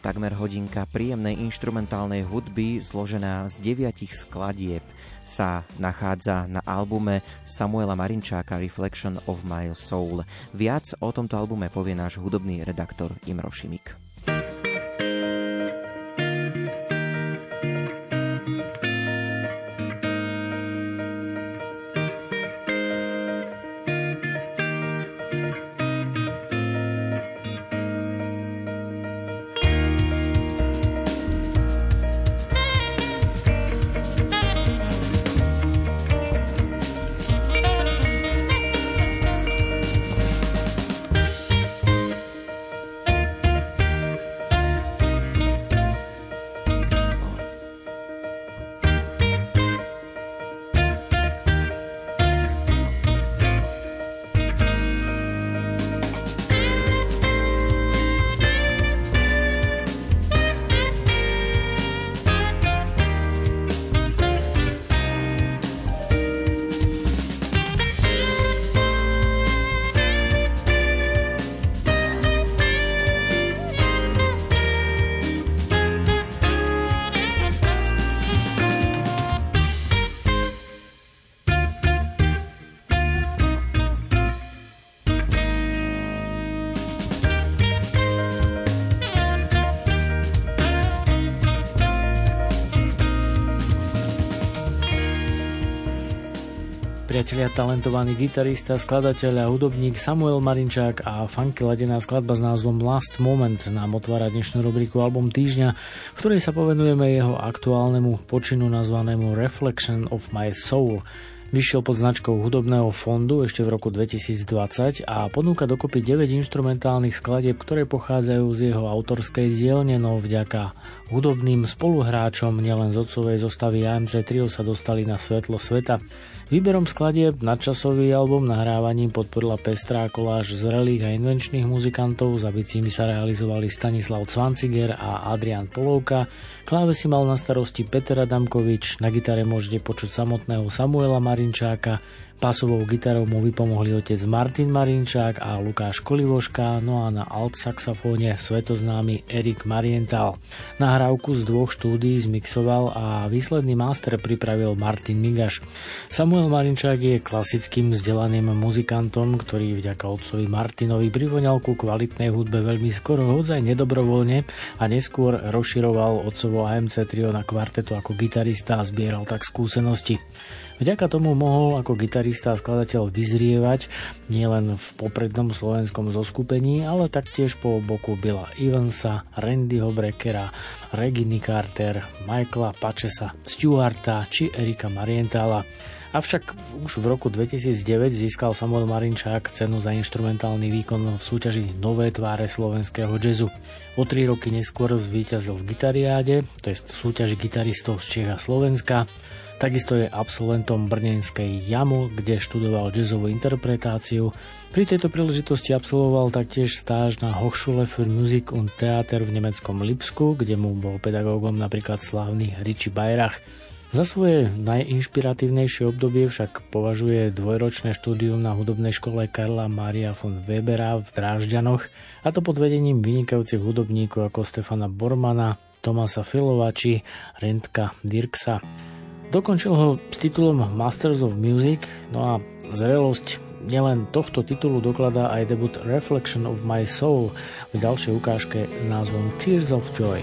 S1: Takmer hodinka príjemnej inštrumentálnej hudby zložená z deviatich skladieb sa nachádza na albume Samuela Marinčáka Reflection of My Soul. Viac o tomto albume povie náš hudobný redaktor Imro Šimik.
S16: Priatelia, talentovaný gitarista, skladateľ a hudobník Samuel Marinčák a funky ladená skladba s názvom Last Moment nám otvára dnešnú rubriku Album týždňa, v ktorej sa povenujeme jeho aktuálnemu počinu nazvanému Reflection of My Soul. Vyšiel pod značkou hudobného fondu ešte v roku 2020 a ponúka dokopy 9 instrumentálnych skladieb, ktoré pochádzajú z jeho autorskej dielne, no vďaka hudobným spoluhráčom nielen z otcovej zostavy AMC Trio sa dostali na svetlo sveta. Výberom skladieb nadčasový album nahrávaním podporila pestrá koláž zrelých a invenčných muzikantov, za bicími sa realizovali Stanislav Cvanciger a Adrian Polovka, klávesy mal na starosti Peter Adamkovič, na gitare môžete počuť samotného Samuela Marinčáka, Pasovou gitarou mu vypomohli otec Martin Marinčák a Lukáš Kolivoška, no a na alt saxofóne svetoznámy Erik Mariental. Nahrávku z dvoch štúdií zmixoval a výsledný master pripravil Martin Migaš. Samuel Marinčák je klasickým vzdelaným muzikantom, ktorý vďaka otcovi Martinovi privoňal ku kvalitnej hudbe veľmi skoro, hodzaj nedobrovoľne a neskôr rozširoval otcovo AMC trio na kvartetu ako gitarista a zbieral tak skúsenosti. Vďaka tomu mohol ako gitarista a skladateľ vyzrievať nielen v poprednom slovenskom zoskupení, ale taktiež po boku Billa Evansa, Randyho Breckera, Reginy Carter, Michaela Pačesa, Stewarta či Erika Marientala. Avšak už v roku 2009 získal Samuel Marinčák cenu za instrumentálny výkon v súťaži Nové tváre slovenského jazzu. O tri roky neskôr zvíťazil v Gitariáde, to je súťaži gitaristov z Čech a Slovenska, Takisto je absolventom Brnenskej Jamu, kde študoval jazzovú interpretáciu. Pri tejto príležitosti absolvoval taktiež stáž na Hochschule für Musik und Theater v nemeckom Lipsku, kde mu bol pedagógom napríklad slávny Richie Bayrach. Za svoje najinšpiratívnejšie obdobie však považuje dvojročné štúdium na hudobnej škole Karla Maria von Webera v Drážďanoch, a to pod vedením vynikajúcich hudobníkov ako Stefana Bormana, Tomasa Filova či Rentka Dirksa. Dokončil ho s titulom Masters of Music, no a zrelosť nielen tohto titulu dokladá aj debut Reflection of My Soul v ďalšej ukážke s názvom Tears of Joy.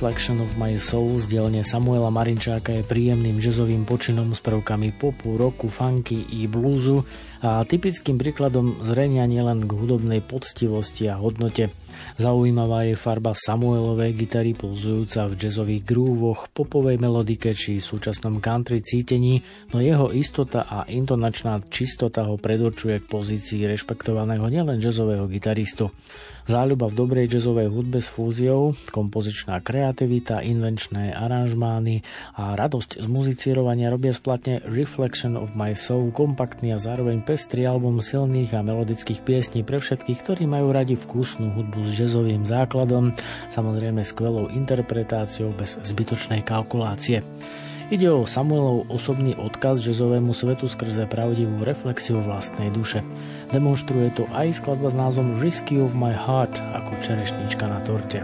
S16: Reflection of My Soul z dielne Samuela Marinčáka je príjemným jazzovým počinom s prvkami popu, roku, funky i blúzu a typickým príkladom zrenia nielen k hudobnej poctivosti a hodnote. Zaujímavá je farba Samuelovej gitary pulzujúca v jazzových grúvoch, popovej melodike či súčasnom country cítení, no jeho istota a intonačná čistota ho predurčuje k pozícii rešpektovaného nielen jazzového gitaristu. Záľuba v dobrej jazzovej hudbe s fúziou, kompozičná kreativita, invenčné aranžmány a radosť z muzicírovania robia splatne Reflection of My Soul kompaktný a zároveň pestrý album silných a melodických piesní pre všetkých, ktorí majú radi vkusnú hudbu s jazzovým základom, samozrejme skvelou interpretáciou bez zbytočnej kalkulácie. Ide o Samuelov osobný odkaz jazzovému svetu skrze pravdivú reflexiu vlastnej duše. Demonstruje to aj skladba s názvom Risky of My Heart ako čerešnička na torte.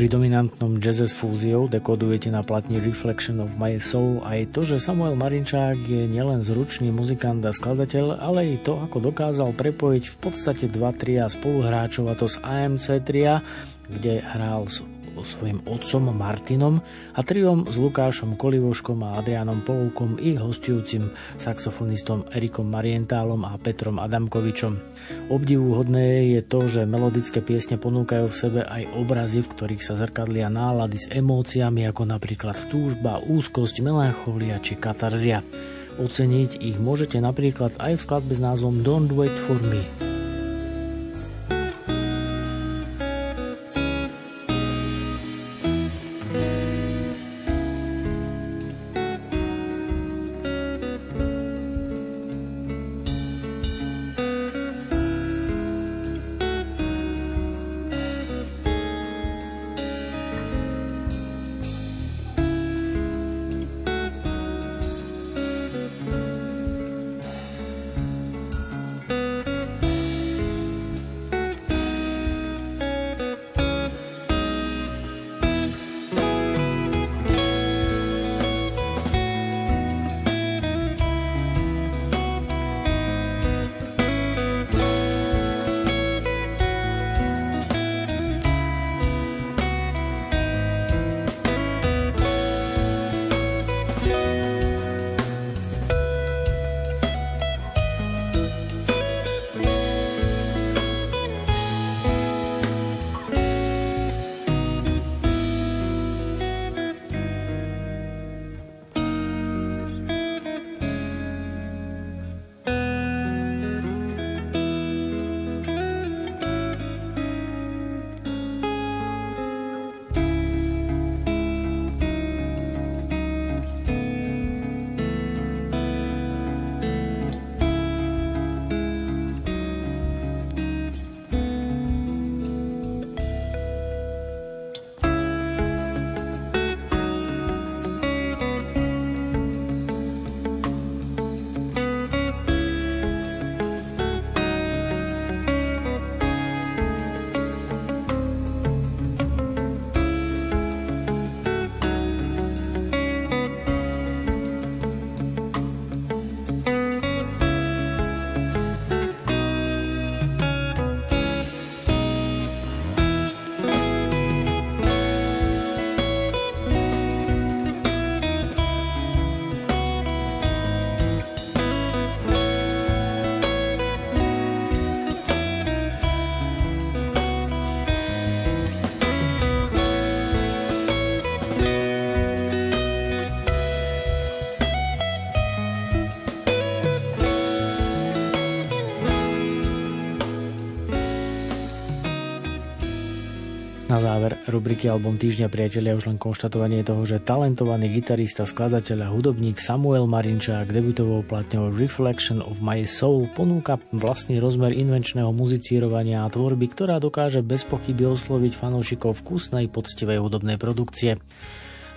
S16: Popri dominantnom jazze s fúziou dekodujete na platni Reflection of My Soul aj to, že Samuel Marinčák je nielen zručný muzikant a skladateľ, ale i to, ako dokázal prepojiť v podstate dva tria spoluhráčov a to z AMC tria, kde hral so svojím otcom Martinom a triom s Lukášom Kolivoškom a Adrianom Polovkom i hostujúcim saxofonistom Erikom Marientálom a Petrom Adamkovičom. Obdivuhodné je to, že melodické piesne ponúkajú v sebe aj obrazy, v ktorých sa zrkadlia nálady s emóciami ako napríklad túžba, úzkosť, melancholia či katarzia. Oceniť ich môžete napríklad aj v skladbe s názvom Don't Wait For Me. Rubriky Album týždňa priatelia už len konštatovanie toho, že talentovaný gitarista, skladateľ a hudobník Samuel Marinčák debutovou platňou Reflection of My Soul ponúka vlastný rozmer invenčného muzicírovania a tvorby, ktorá dokáže bez pochyby osloviť fanúšikov vkusnej poctivej hudobnej produkcie.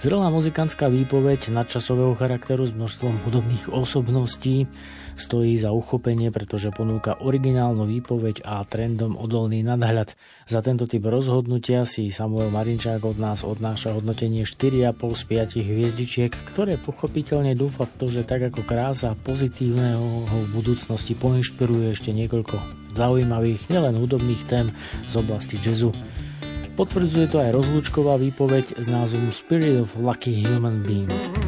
S16: Zrelá muzikantská výpoveď nadčasového charakteru s množstvom hudobných osobností stojí za uchopenie, pretože ponúka originálnu výpoveď a trendom odolný nadhľad. Za tento typ rozhodnutia si Samuel Marinčák od nás odnáša hodnotenie 4,5 z 5 hviezdičiek, ktoré pochopiteľne dúfa v to, že tak ako krása pozitívneho ho v budúcnosti poinšpiruje ešte niekoľko zaujímavých, nielen hudobných tém z oblasti jazzu. Potvrdzuje to aj rozlúčková výpoveď s názvom Spirit of Lucky Human Being.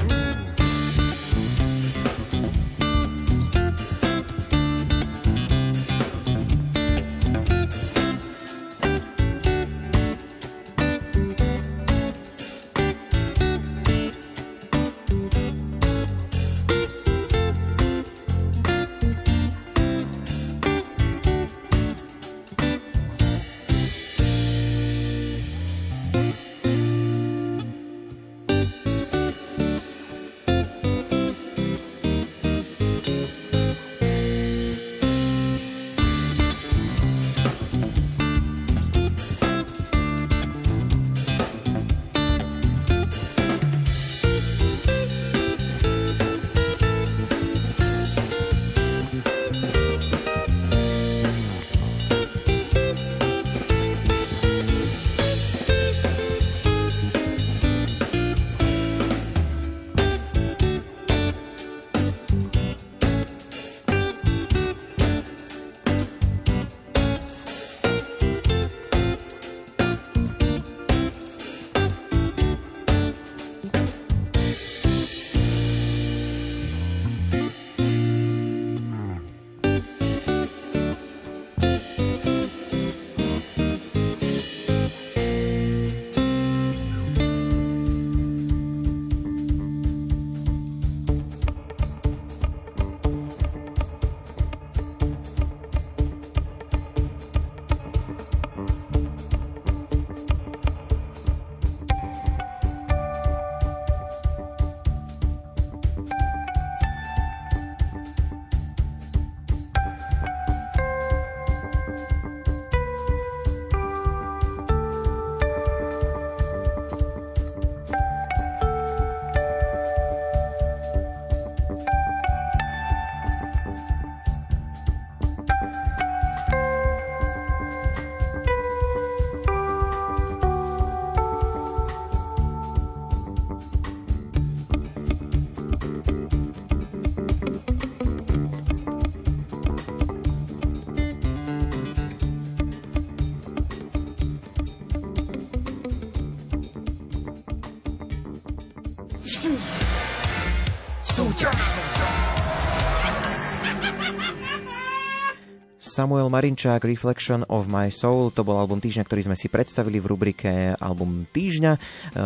S17: Samuel Marinčák, Reflection of My Soul, to bol album týždňa, ktorý sme si predstavili v rubrike Album týždňa. E,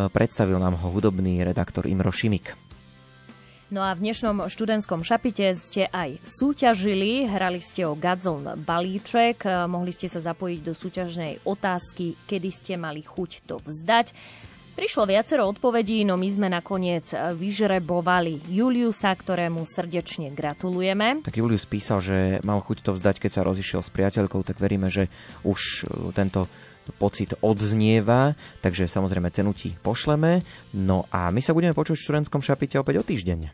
S17: Predstavil nám ho hudobný redaktor Imro Šimik.
S2: No a v dnešnom študentskom šapite ste aj súťažili, hrali ste o Gadzon balíček, eh, mohli ste sa zapojiť do súťažnej otázky, kedy ste mali chuť to vzdať. Prišlo viacero odpovedí, no my sme nakoniec vyžrebovali Juliusa, ktorému srdečne gratulujeme.
S17: Tak Julius písal, že mal chuť to vzdať, keď sa rozišiel s priateľkou, tak veríme, že už e, tento pocit odznieva, takže samozrejme cenu ti pošleme. No a my sa budeme počuť v študentskom šapite opäť o týždeň.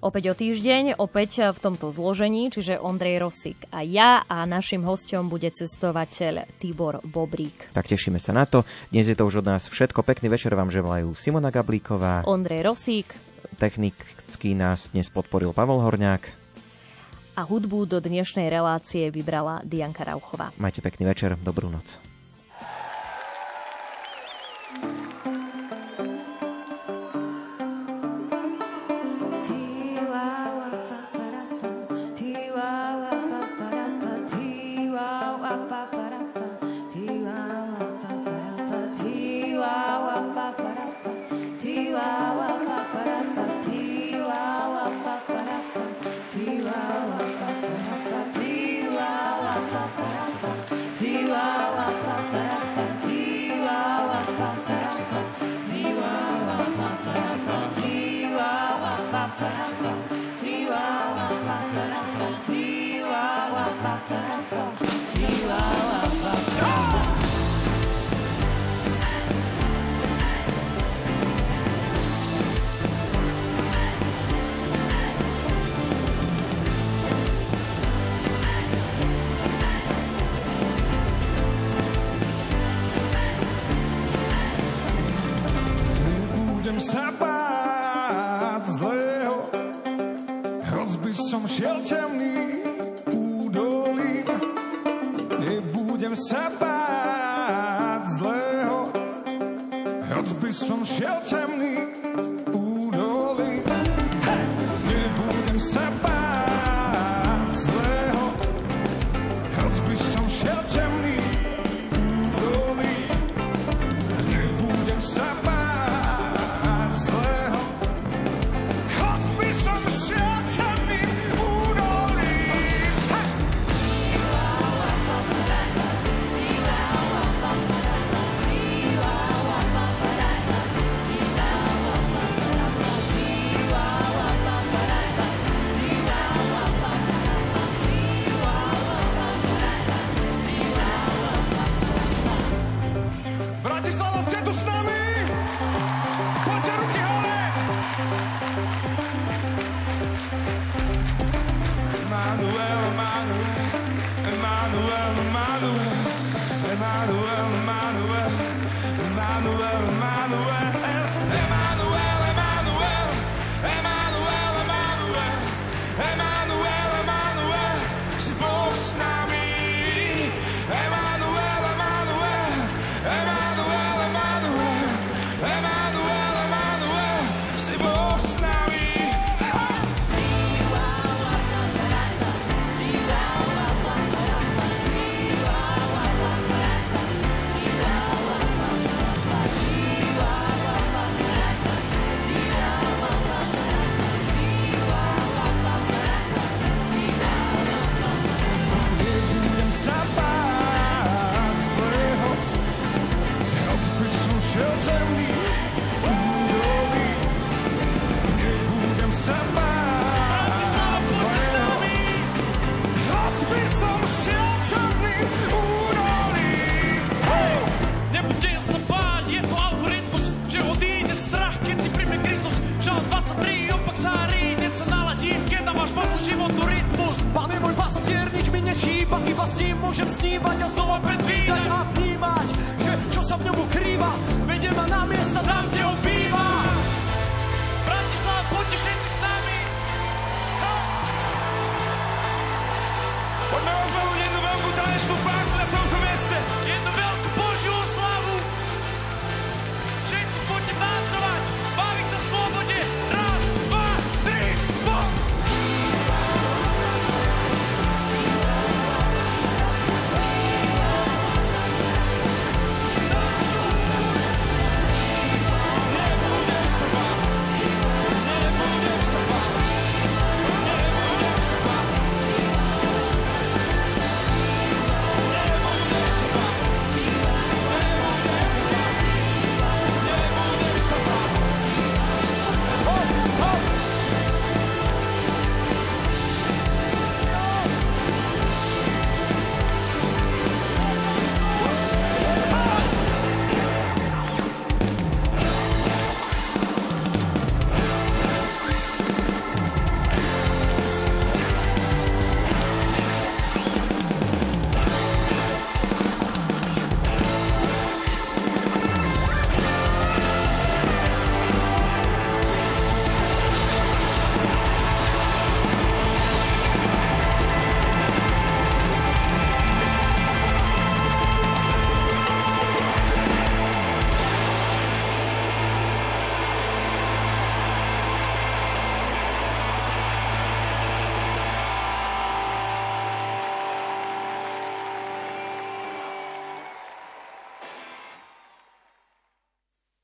S2: Opäť o týždeň, opäť v tomto zložení, čiže Ondrej Rosík a ja a našim hostom bude cestovateľ Tibor Bobrík.
S17: Tak tešíme sa na to. Dnes je to už od nás všetko. Pekný večer vám želajú Simona Gablíková.
S2: Ondrej Rosík.
S17: Technicky nás dnes podporil Pavel Horňák.
S2: A hudbu do dnešnej relácie vybrala Dianka Rauchová.
S17: Majte pekný večer, dobrú noc.